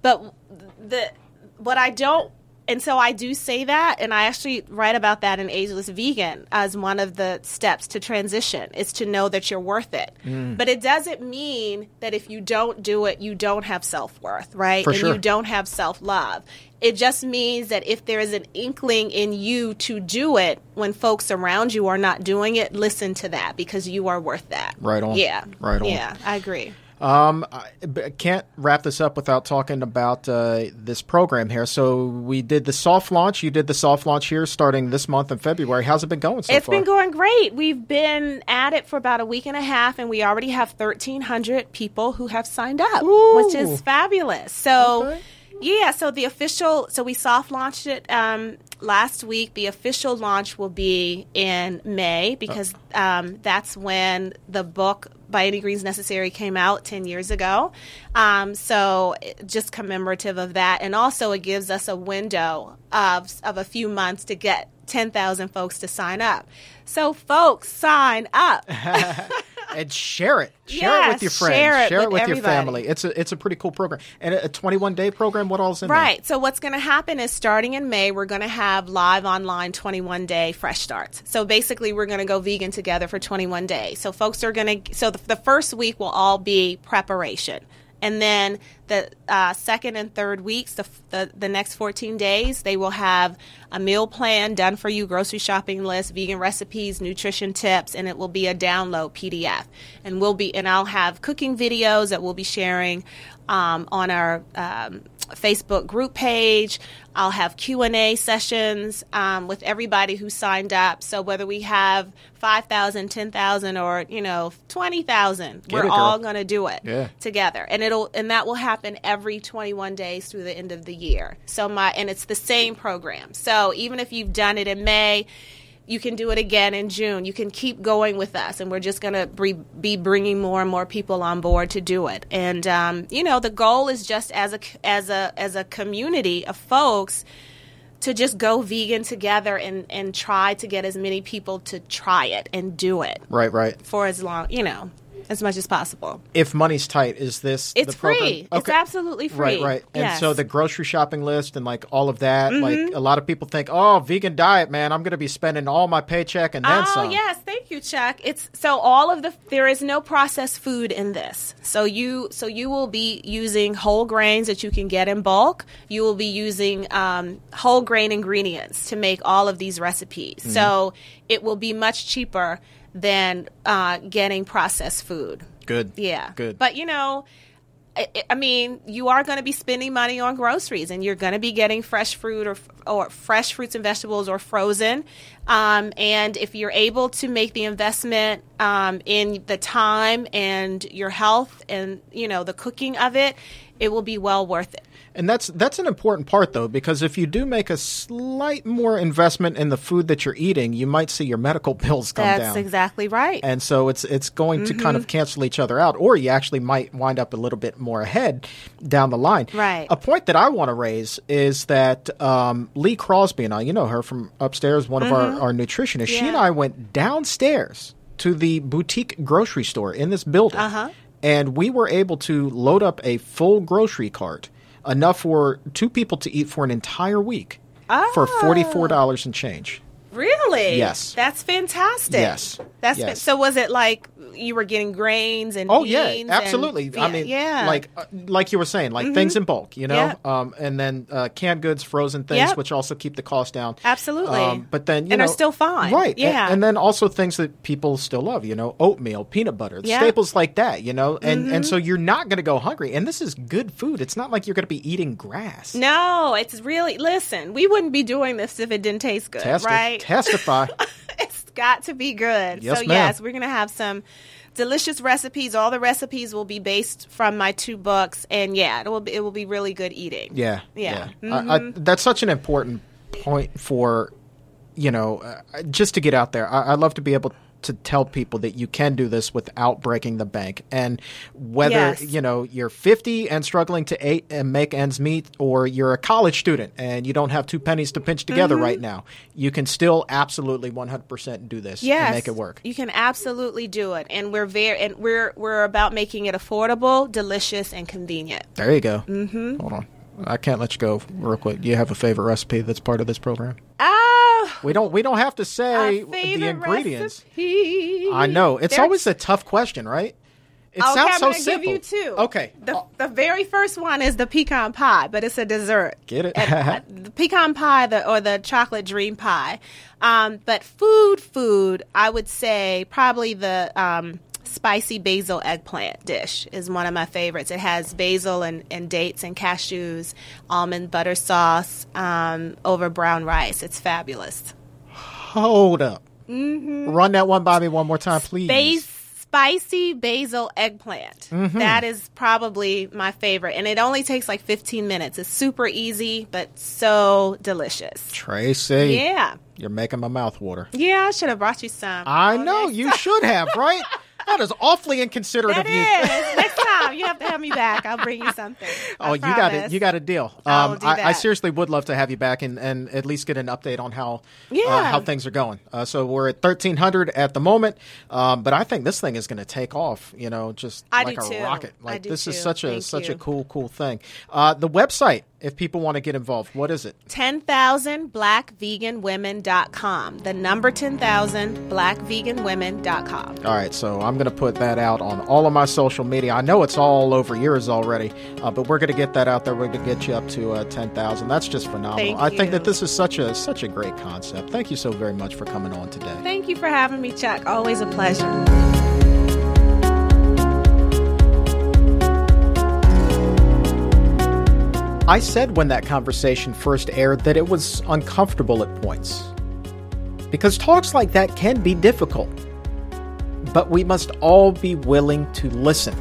Speaker 3: But the what I don't and so I do say that, and I actually write about that in Ageless Vegan as one of the steps to transition is to know that you're worth it. But it doesn't mean that if you don't do it, you don't have self worth, right?
Speaker 1: For
Speaker 3: and
Speaker 1: sure.
Speaker 3: you don't have self love. It just means that if there is an inkling in you to do it when folks around you are not doing it, listen to that because you are worth that.
Speaker 1: Right on.
Speaker 3: Yeah.
Speaker 1: Right on.
Speaker 3: Yeah, I agree.
Speaker 1: Um, I can't wrap this up without talking about uh, this program here. So we did the soft launch. You did the soft launch here starting this month in February. How's it been going so
Speaker 3: It's
Speaker 1: far?
Speaker 3: been going great. We've been at it for about a week and a half, and we already have 1,300 people who have signed up,
Speaker 1: Ooh.
Speaker 3: which is fabulous. So,
Speaker 1: Okay.
Speaker 3: Yeah, so the official, so we soft launched it um, last week. The official launch will be in May because um, that's when the book by Any Greens Necessary came out 10 years ago. Um, so, just commemorative of that. And also, it gives us a window of, of a few months to get 10,000 folks to sign up. So, folks, sign up. *laughs*
Speaker 1: and share it. Share it with your friends.
Speaker 3: share it with
Speaker 1: with your family. It's a it's a pretty cool program. And a 21 day program. What all's in there?
Speaker 3: Right. So what's going to happen is starting in May, we're going to have live online 21 day fresh starts. So basically, we're going to go vegan together for 21 days. So folks are going to. So the, the first week will all be preparation. And then the uh, second and third weeks, the, the the next 14 days, they will have a meal plan done for you, grocery shopping list, vegan recipes, nutrition tips, and it will be a download PDF. And we'll be and I'll have cooking videos that we'll be sharing um, on our um, Facebook group page. I'll have Q and A sessions um, with everybody who signed up. So whether we have 5,000, 10,000, or you know 20,000, we're
Speaker 1: it,
Speaker 3: all going to do it
Speaker 1: Yeah.
Speaker 3: together, and it'll and that will happen every 21 days through the end of the year. So my and it's the same program. So even if you've done it in May. You can do it again in June. You can keep going with us, and we're just going to be bringing more and more people on board to do it. And um, you know, the goal is just as a as a as a community of folks to just go vegan together and and try to get as many people to try it and do it.
Speaker 1: Right, right.
Speaker 3: For as long, you know, as much as possible.
Speaker 1: If money's tight, is this
Speaker 3: it's
Speaker 1: the
Speaker 3: free?
Speaker 1: Okay.
Speaker 3: It's absolutely free.
Speaker 1: Right, right. And
Speaker 3: yes.
Speaker 1: so the grocery shopping list and like all of that, mm-hmm. like a lot of people think, oh, vegan diet, man, I'm going to be spending all my paycheck and then
Speaker 3: oh,
Speaker 1: some.
Speaker 3: yes, thank you, Chuck. It's so all of the there is no processed food in this. So you so you will be using whole grains that you can get in bulk. You will be using um, whole grain ingredients to make all of these recipes. Mm-hmm. So it will be much cheaper than uh, getting processed food.
Speaker 1: Good.
Speaker 3: Yeah.
Speaker 1: Good.
Speaker 3: But you know, I, I mean, you are going to be spending money on groceries, and you're going to be getting fresh fruit or or fresh fruits and vegetables or frozen. Um, and if you're able to make the investment um, in the time and your health and you know the cooking of it, it will be well worth it.
Speaker 1: And that's that's an important part though, because if you do make a slight more investment in the food that you're eating, you might see your medical *laughs* bills come
Speaker 3: that's
Speaker 1: down.
Speaker 3: That's exactly right.
Speaker 1: And so it's it's going mm-hmm. to kind of mm-hmm. cancel each other out, or you actually might wind up a little bit more ahead down the line.
Speaker 3: Right.
Speaker 1: A point that I want to raise is that um, Lee Crosby and I, you know her from upstairs, one mm-hmm. of our, mm-hmm. our nutritionists, yeah. she and I went downstairs to the boutique grocery store in this building.
Speaker 3: Uh-huh.
Speaker 1: And we were able to load up a full grocery cart enough for two people to eat for an entire week
Speaker 3: oh.
Speaker 1: for $44 ah. and change.
Speaker 3: Really?
Speaker 1: Yes.
Speaker 3: That's fantastic.
Speaker 1: Yes.
Speaker 3: That's
Speaker 1: yes.
Speaker 3: so. Was it like you were getting grains and
Speaker 1: oh yeah, absolutely.
Speaker 3: And,
Speaker 1: I mean,
Speaker 3: yeah,
Speaker 1: like uh, like you were saying, like mm-hmm. things in bulk, you know,
Speaker 3: yeah.
Speaker 1: um, and then uh, canned goods, frozen things,
Speaker 3: yep.
Speaker 1: which also keep the cost down.
Speaker 3: Absolutely.
Speaker 1: Um, but then you
Speaker 3: and
Speaker 1: know,
Speaker 3: are still fine,
Speaker 1: right?
Speaker 3: Yeah,
Speaker 1: and, and, then also things that people still love, you know, oatmeal, peanut butter,
Speaker 3: yeah.
Speaker 1: staples like that, you know, and
Speaker 3: mm-hmm.
Speaker 1: and so you're not going to go hungry, and this is good food. It's not like you're going to be eating grass.
Speaker 3: No, it's really listen. We wouldn't be doing this if it didn't taste good, right?
Speaker 1: Testify. *laughs*
Speaker 3: it's got to be good.
Speaker 1: Yes,
Speaker 3: so
Speaker 1: ma'am.
Speaker 3: yes, we're gonna have some delicious recipes. All the recipes will be based from my two books, and yeah, it will be, it will be really good eating.
Speaker 1: Yeah,
Speaker 3: yeah.
Speaker 1: yeah.
Speaker 3: Mm-hmm.
Speaker 1: I, I, that's such an important point for you know uh, just to get out there. I, I love to be able to tell people that you can do this without breaking the bank. And whether
Speaker 3: yes.
Speaker 1: you know you're 50 and struggling to eat and make ends meet, or you're a college student and you don't have two pennies to pinch together
Speaker 3: mm-hmm.
Speaker 1: right now, you can still absolutely 100% do this
Speaker 3: yes,
Speaker 1: and make it work.
Speaker 3: You can absolutely do it, and we're very and we're we're about making it affordable, delicious, and convenient.
Speaker 1: There you go.
Speaker 3: Mm-hmm.
Speaker 1: Hold on. I can't let you go real quick. Do you have a favorite recipe that's part of this program?
Speaker 3: Ah, *sighs*
Speaker 1: we don't. We don't have to say the ingredients.
Speaker 3: Recipe.
Speaker 1: I know it's
Speaker 3: There's,
Speaker 1: always a tough question, right? It
Speaker 3: okay,
Speaker 1: sounds
Speaker 3: I'm
Speaker 1: so
Speaker 3: gonna
Speaker 1: simple.
Speaker 3: Give you two.
Speaker 1: Okay.
Speaker 3: The, the very first one is the pecan pie, but it's a dessert.
Speaker 1: Get it? *laughs*
Speaker 3: the pecan pie, the, or the chocolate dream pie. Um, but food, food, I would say probably the um, spicy basil eggplant dish is one of my favorites. It has basil and, and dates and cashews, almond butter sauce um, over brown rice. It's fabulous.
Speaker 1: Hold up.
Speaker 3: Mm-hmm.
Speaker 1: Run that one by me one more time, please.
Speaker 3: Base, spicy basil eggplant.
Speaker 1: Mm-hmm.
Speaker 3: That is probably my favorite. And it only takes like 15 minutes. It's super easy, but so delicious.
Speaker 1: Tracye.
Speaker 3: Yeah.
Speaker 1: You're making my mouth water.
Speaker 3: Yeah, I should have brought you some.
Speaker 1: I know. You should have, right? *laughs* That is awfully inconsiderate
Speaker 3: that
Speaker 1: of you.
Speaker 3: Is. Next time you have to have me back. I'll bring you something. *laughs*
Speaker 1: I oh, you got it. You got a deal.
Speaker 3: I, um,
Speaker 1: I, I, seriously would love to have you back and, and at least get an update on how
Speaker 3: yeah.
Speaker 1: uh, how things are going. Uh, so we're at thirteen hundred at the moment, um, but I think this thing is going to take off. You know, just
Speaker 3: I
Speaker 1: like a
Speaker 3: too.
Speaker 1: rocket. Like this
Speaker 3: too.
Speaker 1: is such a
Speaker 3: Thank
Speaker 1: such
Speaker 3: you.
Speaker 1: a cool cool thing. Uh, the website if people want to get involved, what is it?
Speaker 3: 10,000blackveganwomen.com. The number 10,000blackveganwomen.com.
Speaker 1: All right, so I'm going to put that out on all of my social media. I know it's all over yours already, uh, but we're going to get that out there. We're going to get you up to uh, 10,000. That's just phenomenal.
Speaker 3: Thank
Speaker 1: I
Speaker 3: you.
Speaker 1: think that this is such a such a great concept. Thank you so very much for coming on today.
Speaker 3: Thank you for having me, Chuck. Always a pleasure.
Speaker 1: I said when that conversation first aired that it was uncomfortable at points. Because talks like that can be difficult. But we must all be willing to listen.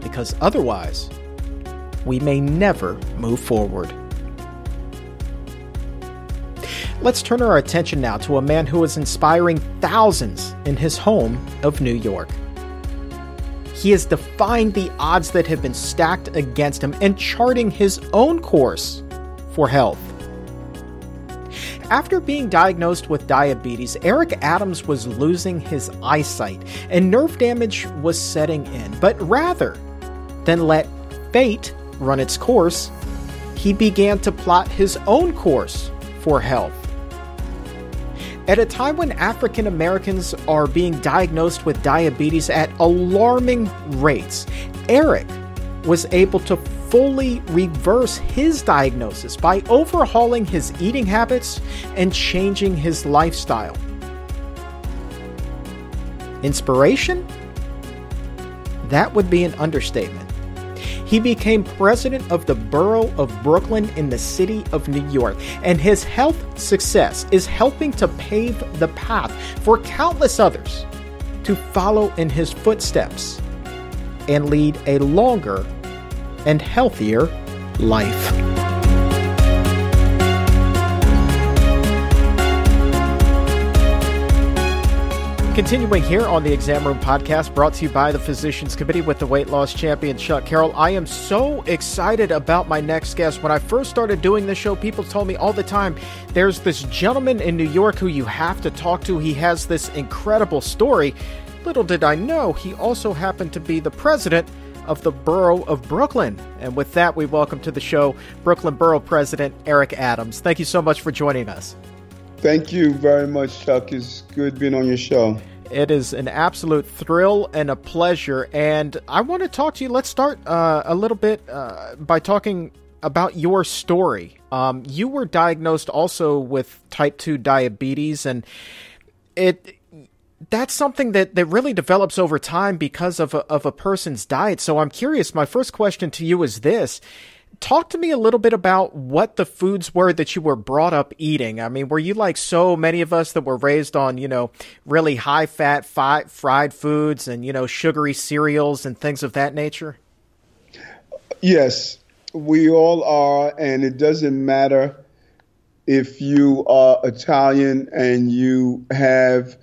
Speaker 1: Because otherwise, we may never move forward. Let's turn our attention now to a man who is inspiring thousands in his home of New York. He is defying the odds that have been stacked against him and charting his own course for health. After being diagnosed with diabetes, Eric Adams was losing his eyesight and nerve damage was setting in. But rather than let fate run its course, he began to plot his own course for health. At a time when African Americans are being diagnosed with diabetes at alarming rates, Eric was able to fully reverse his diagnosis by overhauling his eating habits and changing his lifestyle. Inspiration? That would be an understatement. He became president of the borough of Brooklyn in the city of New York, and his health success is helping to pave the path for countless others to follow in his footsteps and lead a longer and healthier life. Continuing here on the Exam Room podcast, brought to you by the Physicians Committee with the weight loss champion Chuck Carroll. I am so excited about my next guest. When I first started doing this show, people told me all the time there's this gentleman in New York who you have to talk to. He has this incredible story. Little did I know, he also happened to be the president of the borough of Brooklyn. And with that, we welcome to the show Brooklyn Borough President Eric Adams. Thank you so much for joining us.
Speaker 4: Thank you very much, Chuck. It's good being on your show.
Speaker 1: It is an absolute thrill and a pleasure. And I want to talk to you. Let's start uh, a little bit uh, by talking about your story. Um, you were diagnosed also with type 2 diabetes, and it that's something that, that really develops over time because of a, of a person's diet. So I'm curious. My first question to you is this talk to me a little bit about what the foods were that you were brought up eating. I mean, were you like so many of us that were raised on, you know, really high fat fi- fried foods and, you know, sugary cereals and things of that nature?
Speaker 4: Yes, we all are. And it doesn't matter if you are Italian and you have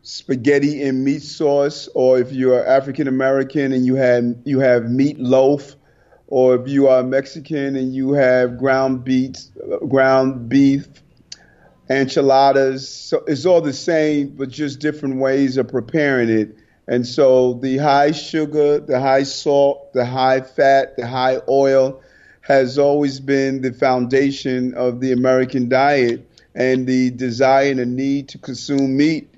Speaker 4: spaghetti and meat sauce, or if you're African American and you had you have meat meatloaf or if you are Mexican and you have ground beef, ground beef, enchiladas. So it's all the same, but just different ways of preparing it. And so the high sugar, the high salt, the high fat, the high oil has always been the foundation of the American diet. And the desire and the need to consume meat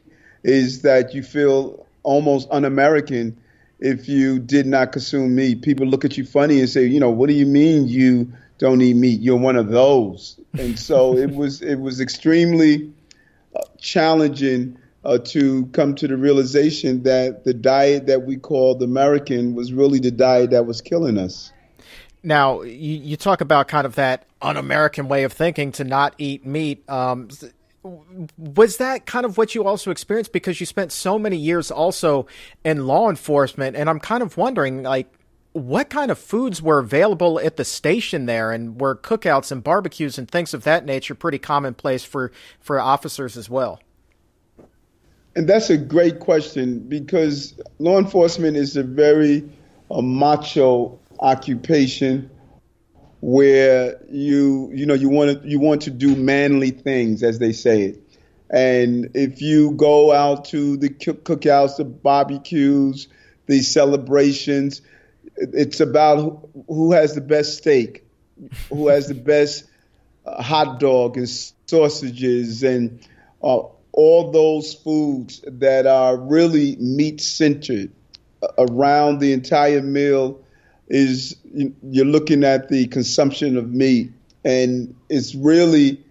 Speaker 4: is that you feel almost un American if you did not consume meat. People look at you funny and say, you know, what do you mean you don't eat meat? You're one of those. And so *laughs* it was it was extremely uh, challenging uh, to come to the realization that the diet that we called American was really the diet that was killing us.
Speaker 1: Now, you, you talk about kind of that un-American way of thinking to not eat meat. Um, was that kind of what you also experienced? Because you spent so many years also in law enforcement and i'm kind of wondering like what kind of foods were available at the station there and were cookouts and barbecues and things of that nature pretty commonplace for for officers as well?
Speaker 4: And that's a great question because law enforcement is a very uh, macho occupation where you you know you want to you want to do manly things as they say it. And if you go out to the cookouts the barbecues the celebrations it's about who has the best steak who has the best uh, hot dog and sausages and uh, all those foods that are really meat centered uh, around the entire meal is you're looking at the consumption of meat, and it's really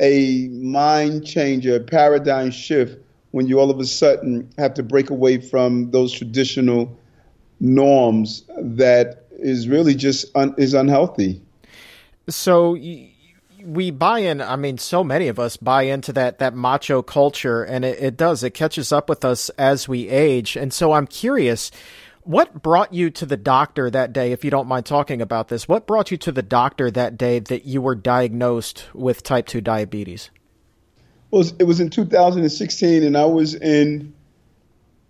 Speaker 4: a mind changer, a paradigm shift when you all of a sudden have to break away from those traditional norms that is really just un- is unhealthy.
Speaker 1: So we buy in. I mean, so many of us buy into that that macho culture, and it, it does. It catches up with us as we age. And so I'm curious what brought you to the doctor that day, if you don't mind talking about this? What brought you to the doctor that day that you were diagnosed with type 2 diabetes?
Speaker 4: Well, it was in 2016, and I was in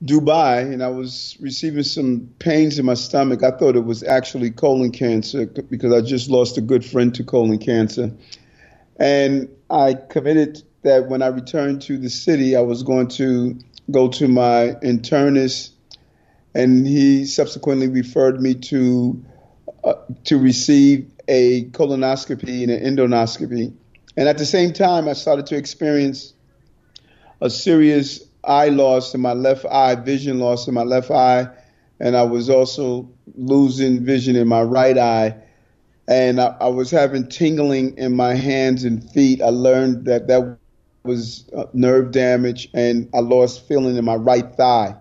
Speaker 4: Dubai, and I was receiving some pains in my stomach. I thought it was actually colon cancer because I just lost a good friend to colon cancer. And I committed that when I returned to the city, I was going to go to my internist, and he subsequently referred me to uh, to receive a colonoscopy and an endoscopy. And at the same time, I started to experience a serious eye loss in my left eye, vision loss in my left eye, and I was also losing vision in my right eye. And I, I was having tingling in my hands and feet. I learned that that was uh, nerve damage, and I lost feeling in my right thigh.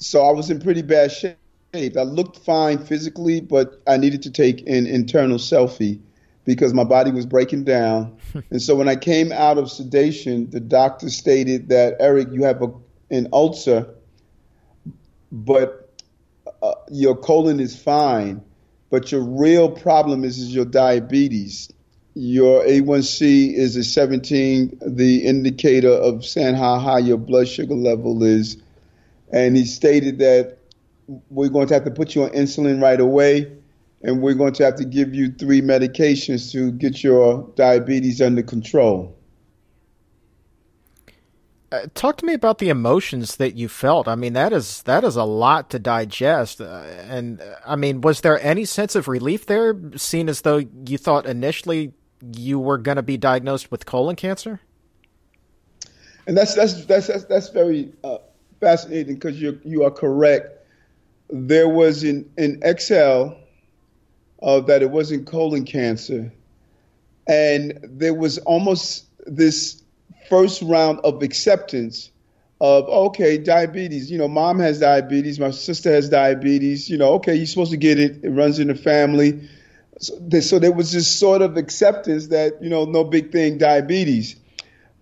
Speaker 4: So I was in pretty bad shape. I looked fine physically, but I needed to take an internal selfie because my body was breaking down. *laughs* and so when I came out of sedation, the doctor stated that Eric, you have a, an ulcer, but uh, your colon is fine, but your real problem is, is your diabetes. Your A1C is a 17, the indicator of saying how high your blood sugar level is. And he stated that we're going to have to put you on insulin right away and we're going to have to give you three medications to get your diabetes under control.
Speaker 1: Uh, talk to me about the emotions that you felt. I mean, that is that is a lot to digest. Uh, and uh, I mean, was there any sense of relief there, seen as though you thought initially you were going to be diagnosed with colon cancer?
Speaker 4: And that's that's that's that's, that's very uh, fascinating because you you are correct. There was an an Excel uh, that it wasn't colon cancer. And there was almost this first round of acceptance of, okay, diabetes. You know, mom has diabetes, my sister has diabetes. You know, okay, you're supposed to get it, it runs in the family. So there was this sort of acceptance that, you know, no big thing, diabetes.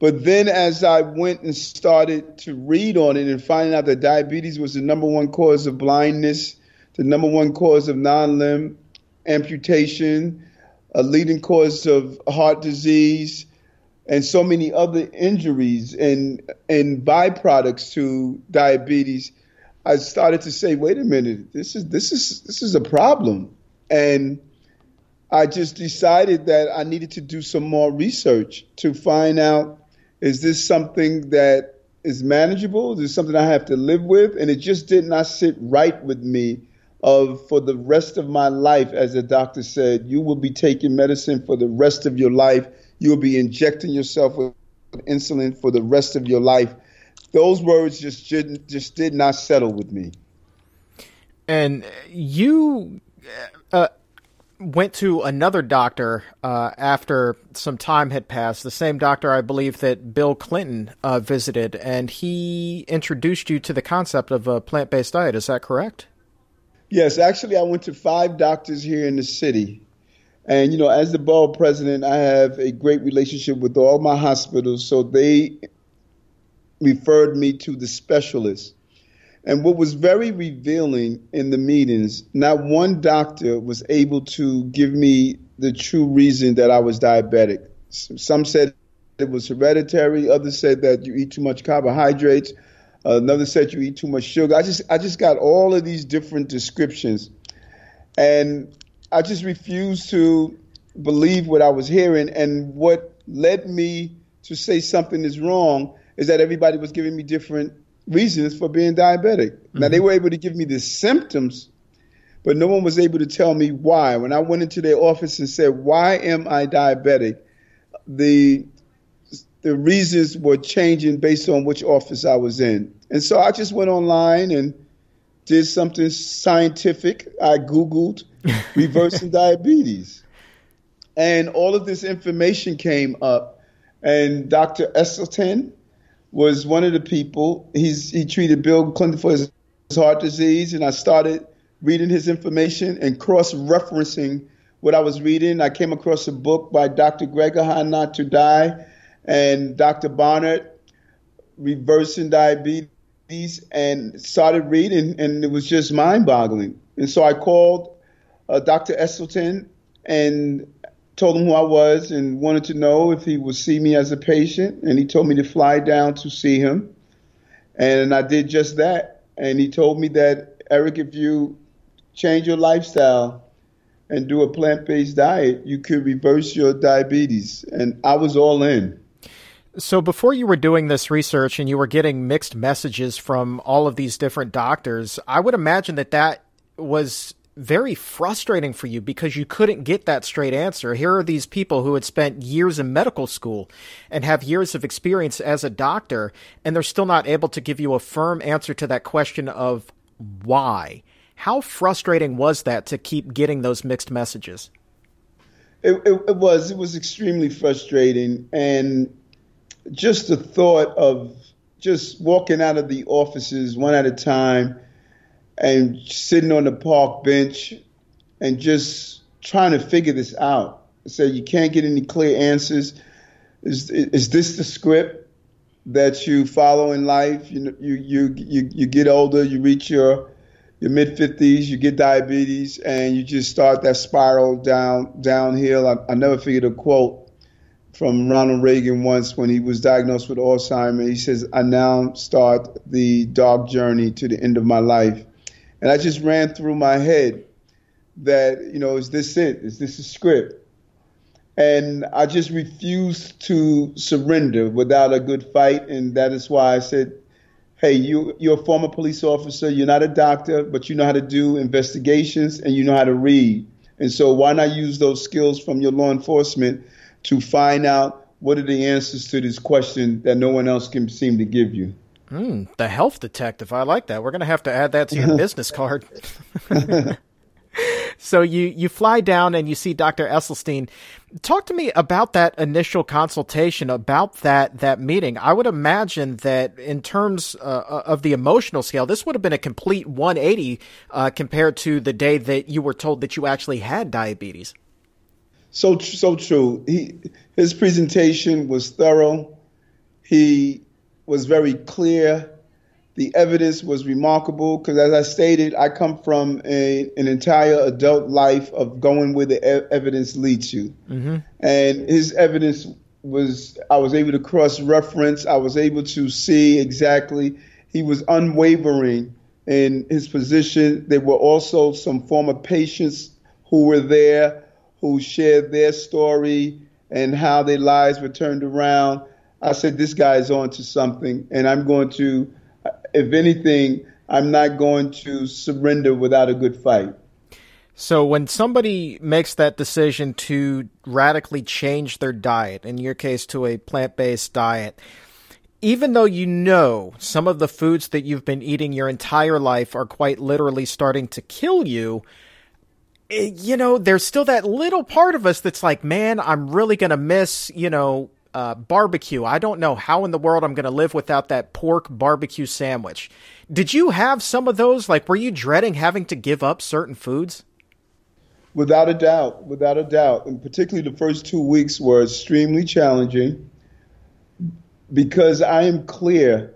Speaker 4: But then as I went and started to read on it and finding out that diabetes was the number one cause of blindness, the number one cause of non-limb amputation, a leading cause of heart disease, and so many other injuries and and byproducts to diabetes. I started to say, wait a minute, this is this is this is a problem, and I just decided that I needed to do some more research to find out is this something that is manageable? Is this something I have to live with? And it just did not sit right with me of for the rest of my life, as the doctor said, you will be taking medicine for the rest of your life. You will be injecting yourself with insulin for the rest of your life. Those words just didn't just did not settle with me.
Speaker 1: And you uh, went to another doctor uh, after some time had passed. The same doctor, I believe, that Bill Clinton uh, visited, and he introduced you to the concept of a plant-based diet. Is that correct?
Speaker 4: Yes, actually, I went to five doctors here in the city. And, you know, as the borough president, I have a great relationship with all my hospitals. So they referred me to the specialist. And what was very revealing in the meetings, not one doctor was able to give me the true reason that I was diabetic. Some said it was hereditary, others said that you eat too much carbohydrates. Another said you eat too much sugar. I just I just got all of these different descriptions, and I just refused to believe what I was hearing. And what led me to say something is wrong is that everybody was giving me different reasons for being diabetic. Mm-hmm. Now they were able to give me the symptoms, but no one was able to tell me why. When I went into their office and said, "Why am I diabetic?" the the reasons were changing based on which office I was in. And so I just went online and did something scientific. I Googled *laughs* reversing diabetes. And all of this information came up. And Dr. Esselstyn was one of the people. He's, he treated Bill Clinton for his heart disease. And I started reading his information and cross referencing what I was reading. I came across a book by Dr. Greger How Not to Die and Dr. Barnard, Reversing Diabetes, and started reading, and it was just mind boggling. And so I called uh, Dr. Esselstyn and told him who I was and wanted to know if he would see me as a patient. And he told me to fly down to see him. And I did just that. And he told me that, Eric, if you change your lifestyle and do a plant based diet, you could reverse your diabetes. And I was all in.
Speaker 1: So, before you were doing this research and you were getting mixed messages from all of these different doctors, I would imagine that that was very frustrating for you because you couldn't get that straight answer. Here are these people who had spent years in medical school and have years of experience as a doctor, and they're still not able to give you a firm answer to that question of why. How frustrating was that to keep getting those mixed messages?
Speaker 4: It, it, it was. It was extremely frustrating. And just the thought of just walking out of the offices one at a time and sitting on the park bench and just trying to figure this out. So you can't get any clear answers. Is is this the script that you follow in life? You you you you, you get older, you reach your your mid fifties, you get diabetes, and you just start that spiral down downhill. I, I never figured a quote from Ronald Reagan once when he was diagnosed with Alzheimer's. He says, "I now start the dark journey to the end of my life." And I just ran through my head that, you know, is this it? Is this a script? And I just refused to surrender without a good fight. And that is why I said, hey, you, you're a former police officer. You're not a doctor, but you know how to do investigations and you know how to read. And so why not use those skills from your law enforcement to find out what are the answers to this question that no one else can seem to give you?
Speaker 1: Mm, the health detective. I like that. We're going to have to add that to your *laughs* business card. *laughs* so you you fly down and you see Dr. Esselstyn. Talk to me about that initial consultation, about that that meeting. I would imagine that in terms uh, uh of the emotional scale, this would have been a complete 180 uh, compared to the day that you were told that you actually had diabetes.
Speaker 4: So so true. He his presentation was thorough. He was very clear. The evidence was remarkable because, as I stated, I come from a, an entire adult life of going where the e- evidence leads you. Mm-hmm. And his evidence was, I was able to cross reference, I was able to see exactly. He was unwavering in his position. There were also some former patients who were there who shared their story and how their lives were turned around. I said, this guy is on to something, and I'm going to, if anything, I'm not going to surrender without a good fight.
Speaker 1: So when somebody makes that decision to radically change their diet, in your case to a plant-based diet, even though you know some of the foods that you've been eating your entire life are quite literally starting to kill you, eh, you know, there's still that little part of us that's like, man, I'm really going to miss, you know, uh, barbecue. I don't know how in the world I'm going to live without that pork barbecue sandwich. Did you have some of those? Like, were you dreading having to give up certain foods?
Speaker 4: Without a doubt, without a doubt. And particularly the first two weeks were extremely challenging because I am clear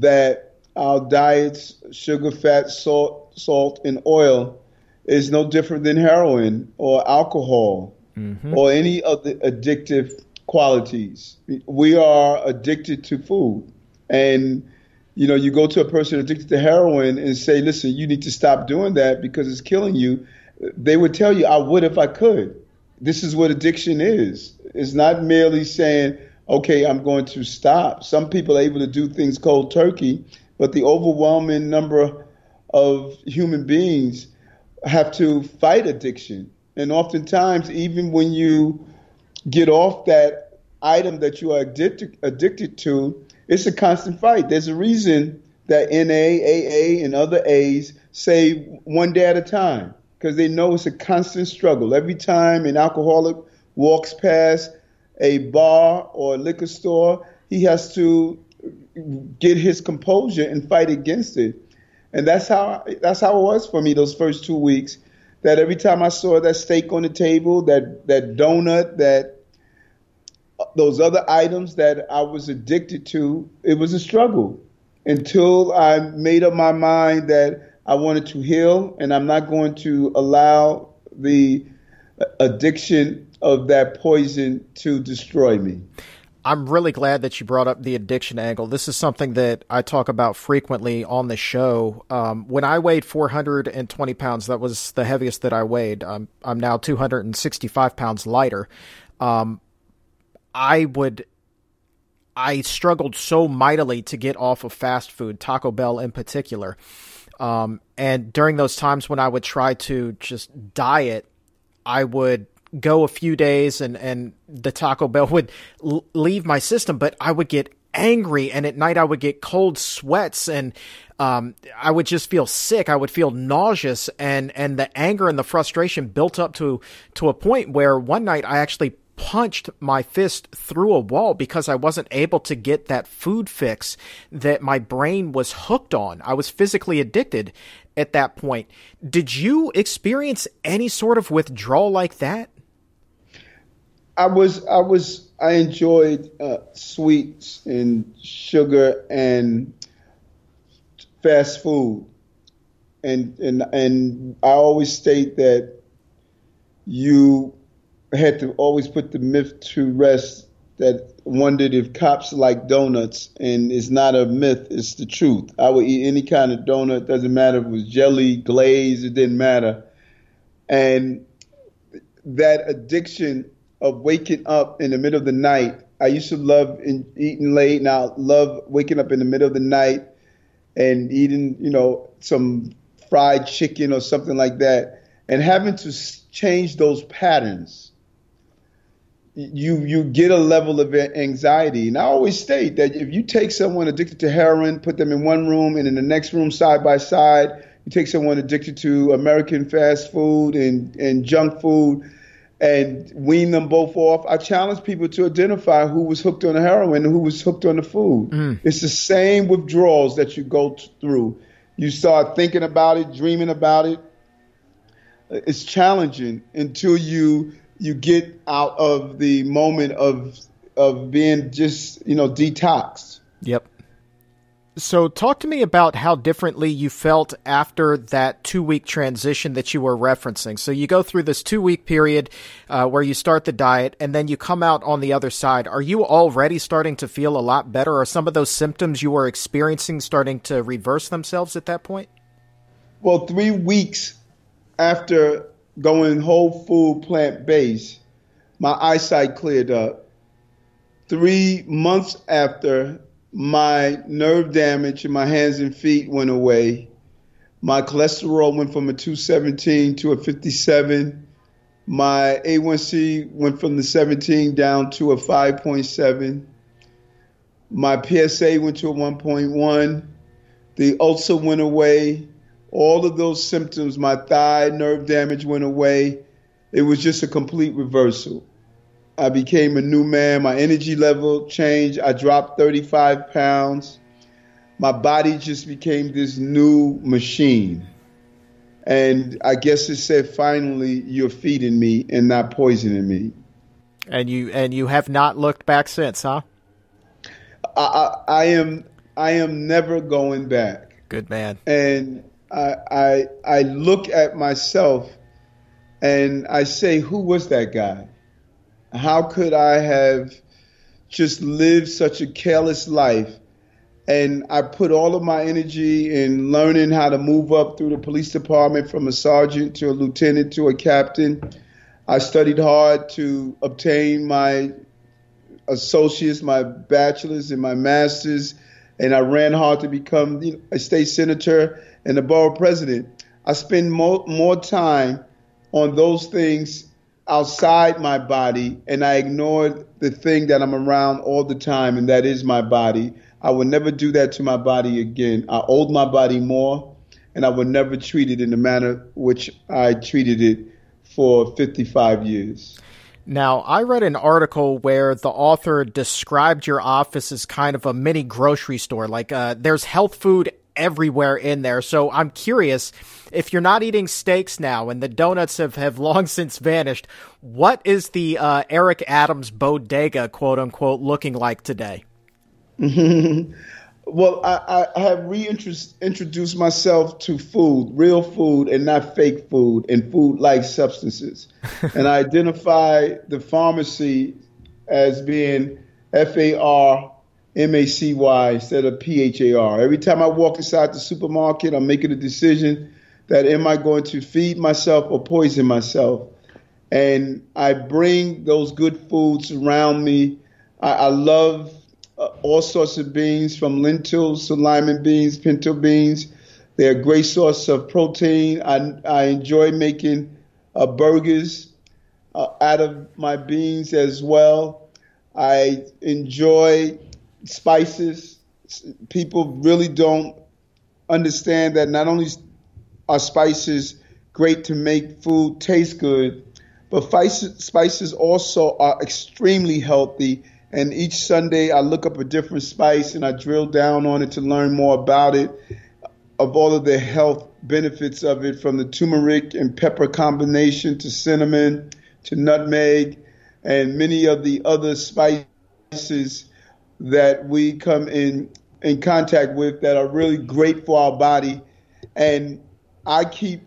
Speaker 4: that our diets, sugar, fat, salt, salt, and oil, is no different than heroin or alcohol mm-hmm. or any other addictive qualities. We are addicted to food. And, you know, you go to a person addicted to heroin and say, listen, you need to stop doing that because it's killing you. They would tell you, I would if I could. This is what addiction is. It's not merely saying, okay, I'm going to stop. Some people are able to do things cold turkey, but the overwhelming number of human beings have to fight addiction. And oftentimes, even when you get off that item that you are addicted addicted to, it's a constant fight. There's a reason that NA, AA, and other A's say one day at a time because they know it's a constant struggle. Every time an alcoholic walks past a bar or a liquor store, he has to get his composure and fight against it. And that's how that's how it was for me those first two weeks that every time I saw that steak on the table, that that donut, that those other items that I was addicted to, it was a struggle until I made up my mind that I wanted to heal and I'm not going to allow the addiction of that poison to destroy me.
Speaker 1: I'm really glad that you brought up the addiction angle. This is something that I talk about frequently on the show. Um, when I weighed 420 pounds, that was the heaviest that I weighed. I'm now 265 pounds lighter. Um, I would, I struggled so mightily to get off of fast food, Taco Bell in particular. Um, and during those times when I would try to just diet, I would go a few days and, and the Taco Bell would l- leave my system, but I would get angry and at night I would get cold sweats and um, I would just feel sick. I would feel nauseous and, and the anger and the frustration built up to, to a point where one night I actually punched my fist through a wall because I wasn't able to get that food fix that my brain was hooked on. I was physically addicted at that point. Did you experience any sort of withdrawal like that?
Speaker 4: I was I was I enjoyed uh, sweets and sugar and fast food, and and and I always state that you had to always put the myth to rest that wondered if cops like donuts, and it's not a myth, it's the truth. I would eat any kind of donut, doesn't matter if it was jelly, glaze, it didn't matter. And that addiction of waking up in the middle of the night. I used to love in, eating late. Now love waking up in the middle of the night and eating, you know, some fried chicken or something like that, and having to change those patterns. You you get a level of anxiety, and I always state that if you take someone addicted to heroin, put them in one room, and in the next room side by side, you take someone addicted to American fast food and and junk food and wean them both off. I challenge people to identify who was hooked on the heroin and who was hooked on the food. Mm. It's the same withdrawals that you go through. You start thinking about it, dreaming about it. It's challenging until you you get out of the moment of of being just you know detoxed.
Speaker 1: Yep. So, talk to me about how differently you felt after that two week transition that you were referencing. So, you go through this two week period uh, where you start the diet and then you come out on the other side. Are you already starting to feel a lot better? Are some of those symptoms you were experiencing starting to reverse themselves at that point?
Speaker 4: Well, three weeks after going whole food plant based, my eyesight cleared up. Three months after my nerve damage in my hands and feet went away. My cholesterol went from a 217 to a 57. My A1C went from the 17 down to a 5.7. My PSA went to a 1.1. The ulcer went away. All of those symptoms, my thigh nerve damage went away. It was just a complete reversal. I became a new man. My energy level changed. I dropped 35 pounds. My body just became this new machine. And I guess it said, finally, you're feeding me and not poisoning me.
Speaker 1: And you and you have not looked back since, huh?
Speaker 4: I, I, I am I am never going back.
Speaker 1: Good man.
Speaker 4: And I, I look at myself and I say, who was that guy? how could I have just lived such a careless life? And I put all of my energy in learning how to move up through the police department from a sergeant to a lieutenant to a captain. I studied hard to obtain my associates, my bachelor's, and my master's, and I ran hard to become you know, a state senator and the borough president. I spend more, more time on those things outside my body and I ignored the thing that I'm around all the time, and that is my body. I will never do that to my body again. I owed my body more, and I will never treat it in the manner which I treated it for 55 years.
Speaker 1: Now, I read an article where the author described your office as kind of a mini grocery store. Like, uh, there's health food everywhere in there. So I'm curious if you're not eating steaks now and the donuts have, have long *laughs* since vanished, what is the uh, Eric Adams bodega, quote unquote, looking like today? *laughs*
Speaker 4: Well, I, I have reintroduced myself to food, real food, and not fake food, and food-like substances. *laughs* and I identify the pharmacy as being F A R M A C Y instead of P H A R. Every time I walk inside the supermarket, I'm making a decision that am I going to feed myself or poison myself? And I bring those good foods around me. I, I love uh, all sorts of beans from lentils to lima beans, pinto beans. They're a great source of protein. I, I enjoy making uh, burgers uh, out of my beans as well. I enjoy spices. People really don't understand that not only are spices great to make food taste good, but spices also are extremely healthy. And each Sunday I look up a different spice and I drill down on it to learn more about it, of all of the health benefits of it, from the turmeric and pepper combination to cinnamon to nutmeg and many of the other spices that we come in in contact with that are really great for our body. And I keep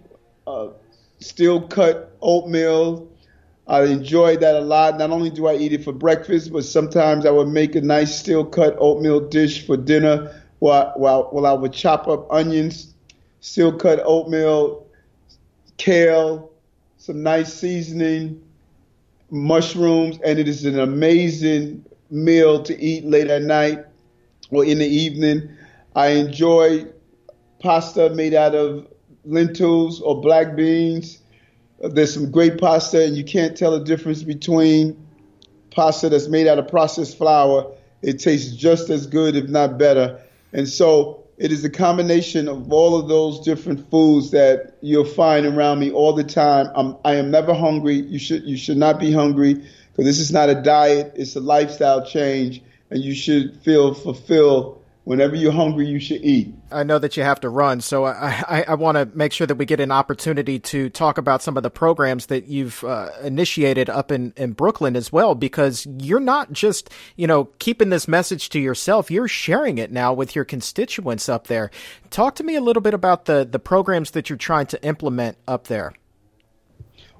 Speaker 4: uh, steel cut oatmeal. I enjoy that a lot. Not only do I eat it for breakfast, but sometimes I would make a nice steel cut oatmeal dish for dinner while, while, while I would chop up onions, steel cut oatmeal, kale, some nice seasoning, mushrooms, and it is an amazing meal to eat late at night or in the evening. I enjoy pasta made out of lentils or black beans. There's some great pasta, and you can't tell the difference between pasta that's made out of processed flour. It tastes just as good, if not better. And so it is a combination of all of those different foods that you'll find around me all the time. I'm, I am never hungry. You should you should not be hungry because this is not a diet. It's a lifestyle change, and you should feel fulfilled whenever you're hungry, you should eat.
Speaker 1: I know that you have to run, so I, I, I want to make sure that we get an opportunity to talk about some of the programs that you've uh, initiated up in, in Brooklyn as well, because you're not just, you know, keeping this message to yourself, you're sharing it now with your constituents up there. Talk to me a little bit about the, the programs that you're trying to implement up there.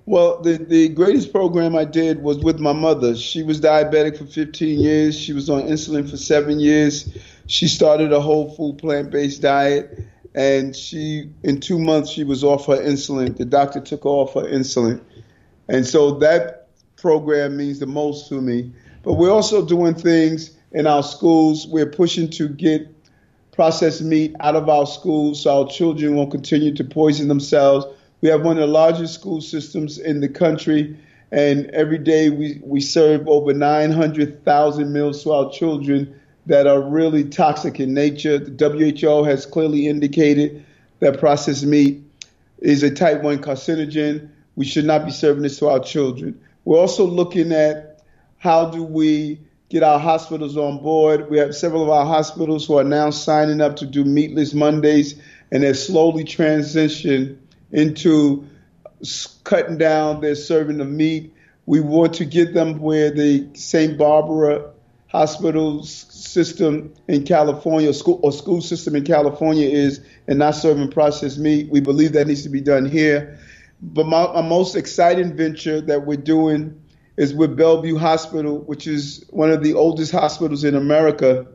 Speaker 4: Well, the, the greatest program I did was with my mother. She was diabetic for 15 years. She was on insulin for seven years. She started a whole food plant based diet and she in two months she was off her insulin. The doctor took off her insulin. And so that program means the most to me. But we're also doing things in our schools. We're pushing to get processed meat out of our schools so our children won't continue to poison themselves we have one of the largest school systems in the country and every day we, we serve over 900,000 meals to our children that are really toxic in nature. The WHO has clearly indicated that processed meat is a type 1 carcinogen. We should not be serving this to our children. We're also looking at how do we get our hospitals on board. We have several of our hospitals who are now signing up to do meatless Mondays, and they're slowly transition into cutting down their serving of meat. We want to get them where the St. Barbara hospital system in California, school or school system in California is, and not serving processed meat. We believe that needs to be done here. But my, my most exciting venture that we're doing is with Bellevue Hospital, which is one of the oldest hospitals in America.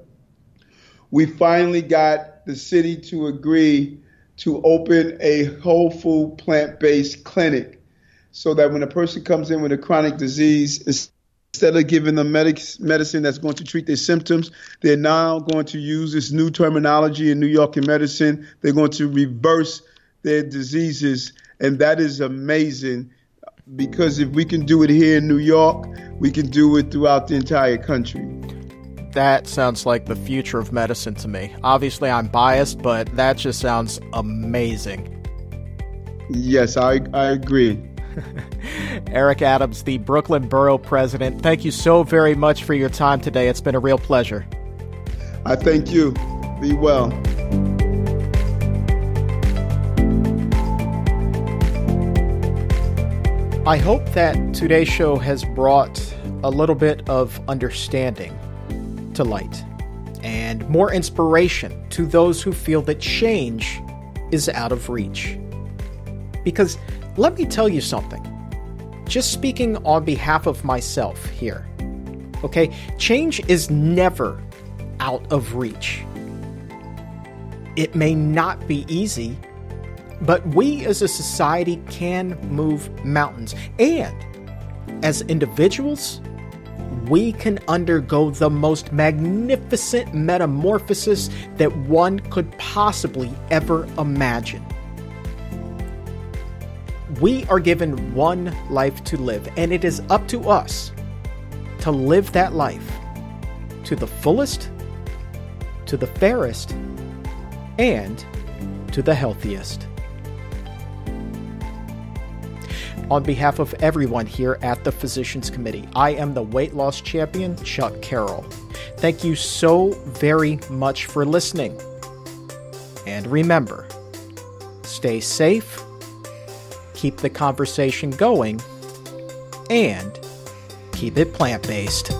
Speaker 4: We finally got the city to agree to open a whole food plant based clinic so that when a person comes in with a chronic disease, Instead of giving them medic- medicine that's going to treat their symptoms, they're now going to use this new terminology in New York in medicine. They're going to reverse their diseases. And that is amazing because if we can do it here in New York, we can do it throughout the entire country.
Speaker 1: That sounds like the future of medicine to me. Obviously, I'm biased, but that just sounds amazing.
Speaker 4: Yes, I, I agree. *laughs*
Speaker 1: Eric Adams, the Brooklyn Borough President, thank you so very much for your time today. It's been a real pleasure.
Speaker 4: I thank you. Be well.
Speaker 1: I hope that today's show has brought a little bit of understanding to light. and more inspiration to those who feel that change is out of reach. Because let me tell you something, just speaking on behalf of myself here, okay, change is never out of reach. It may not be easy, but we as a society can move mountains. And as individuals, we can undergo the most magnificent metamorphosis that one could possibly ever imagine. We are given one life to live, and it is up to us to live that life to the fullest, to the fairest, and to the healthiest. On behalf of everyone here at the Physicians Committee, I am the weight loss champion, Chuck Carroll. Thank you so very much for listening. And remember, stay safe, keep the conversation going, and keep it plant based.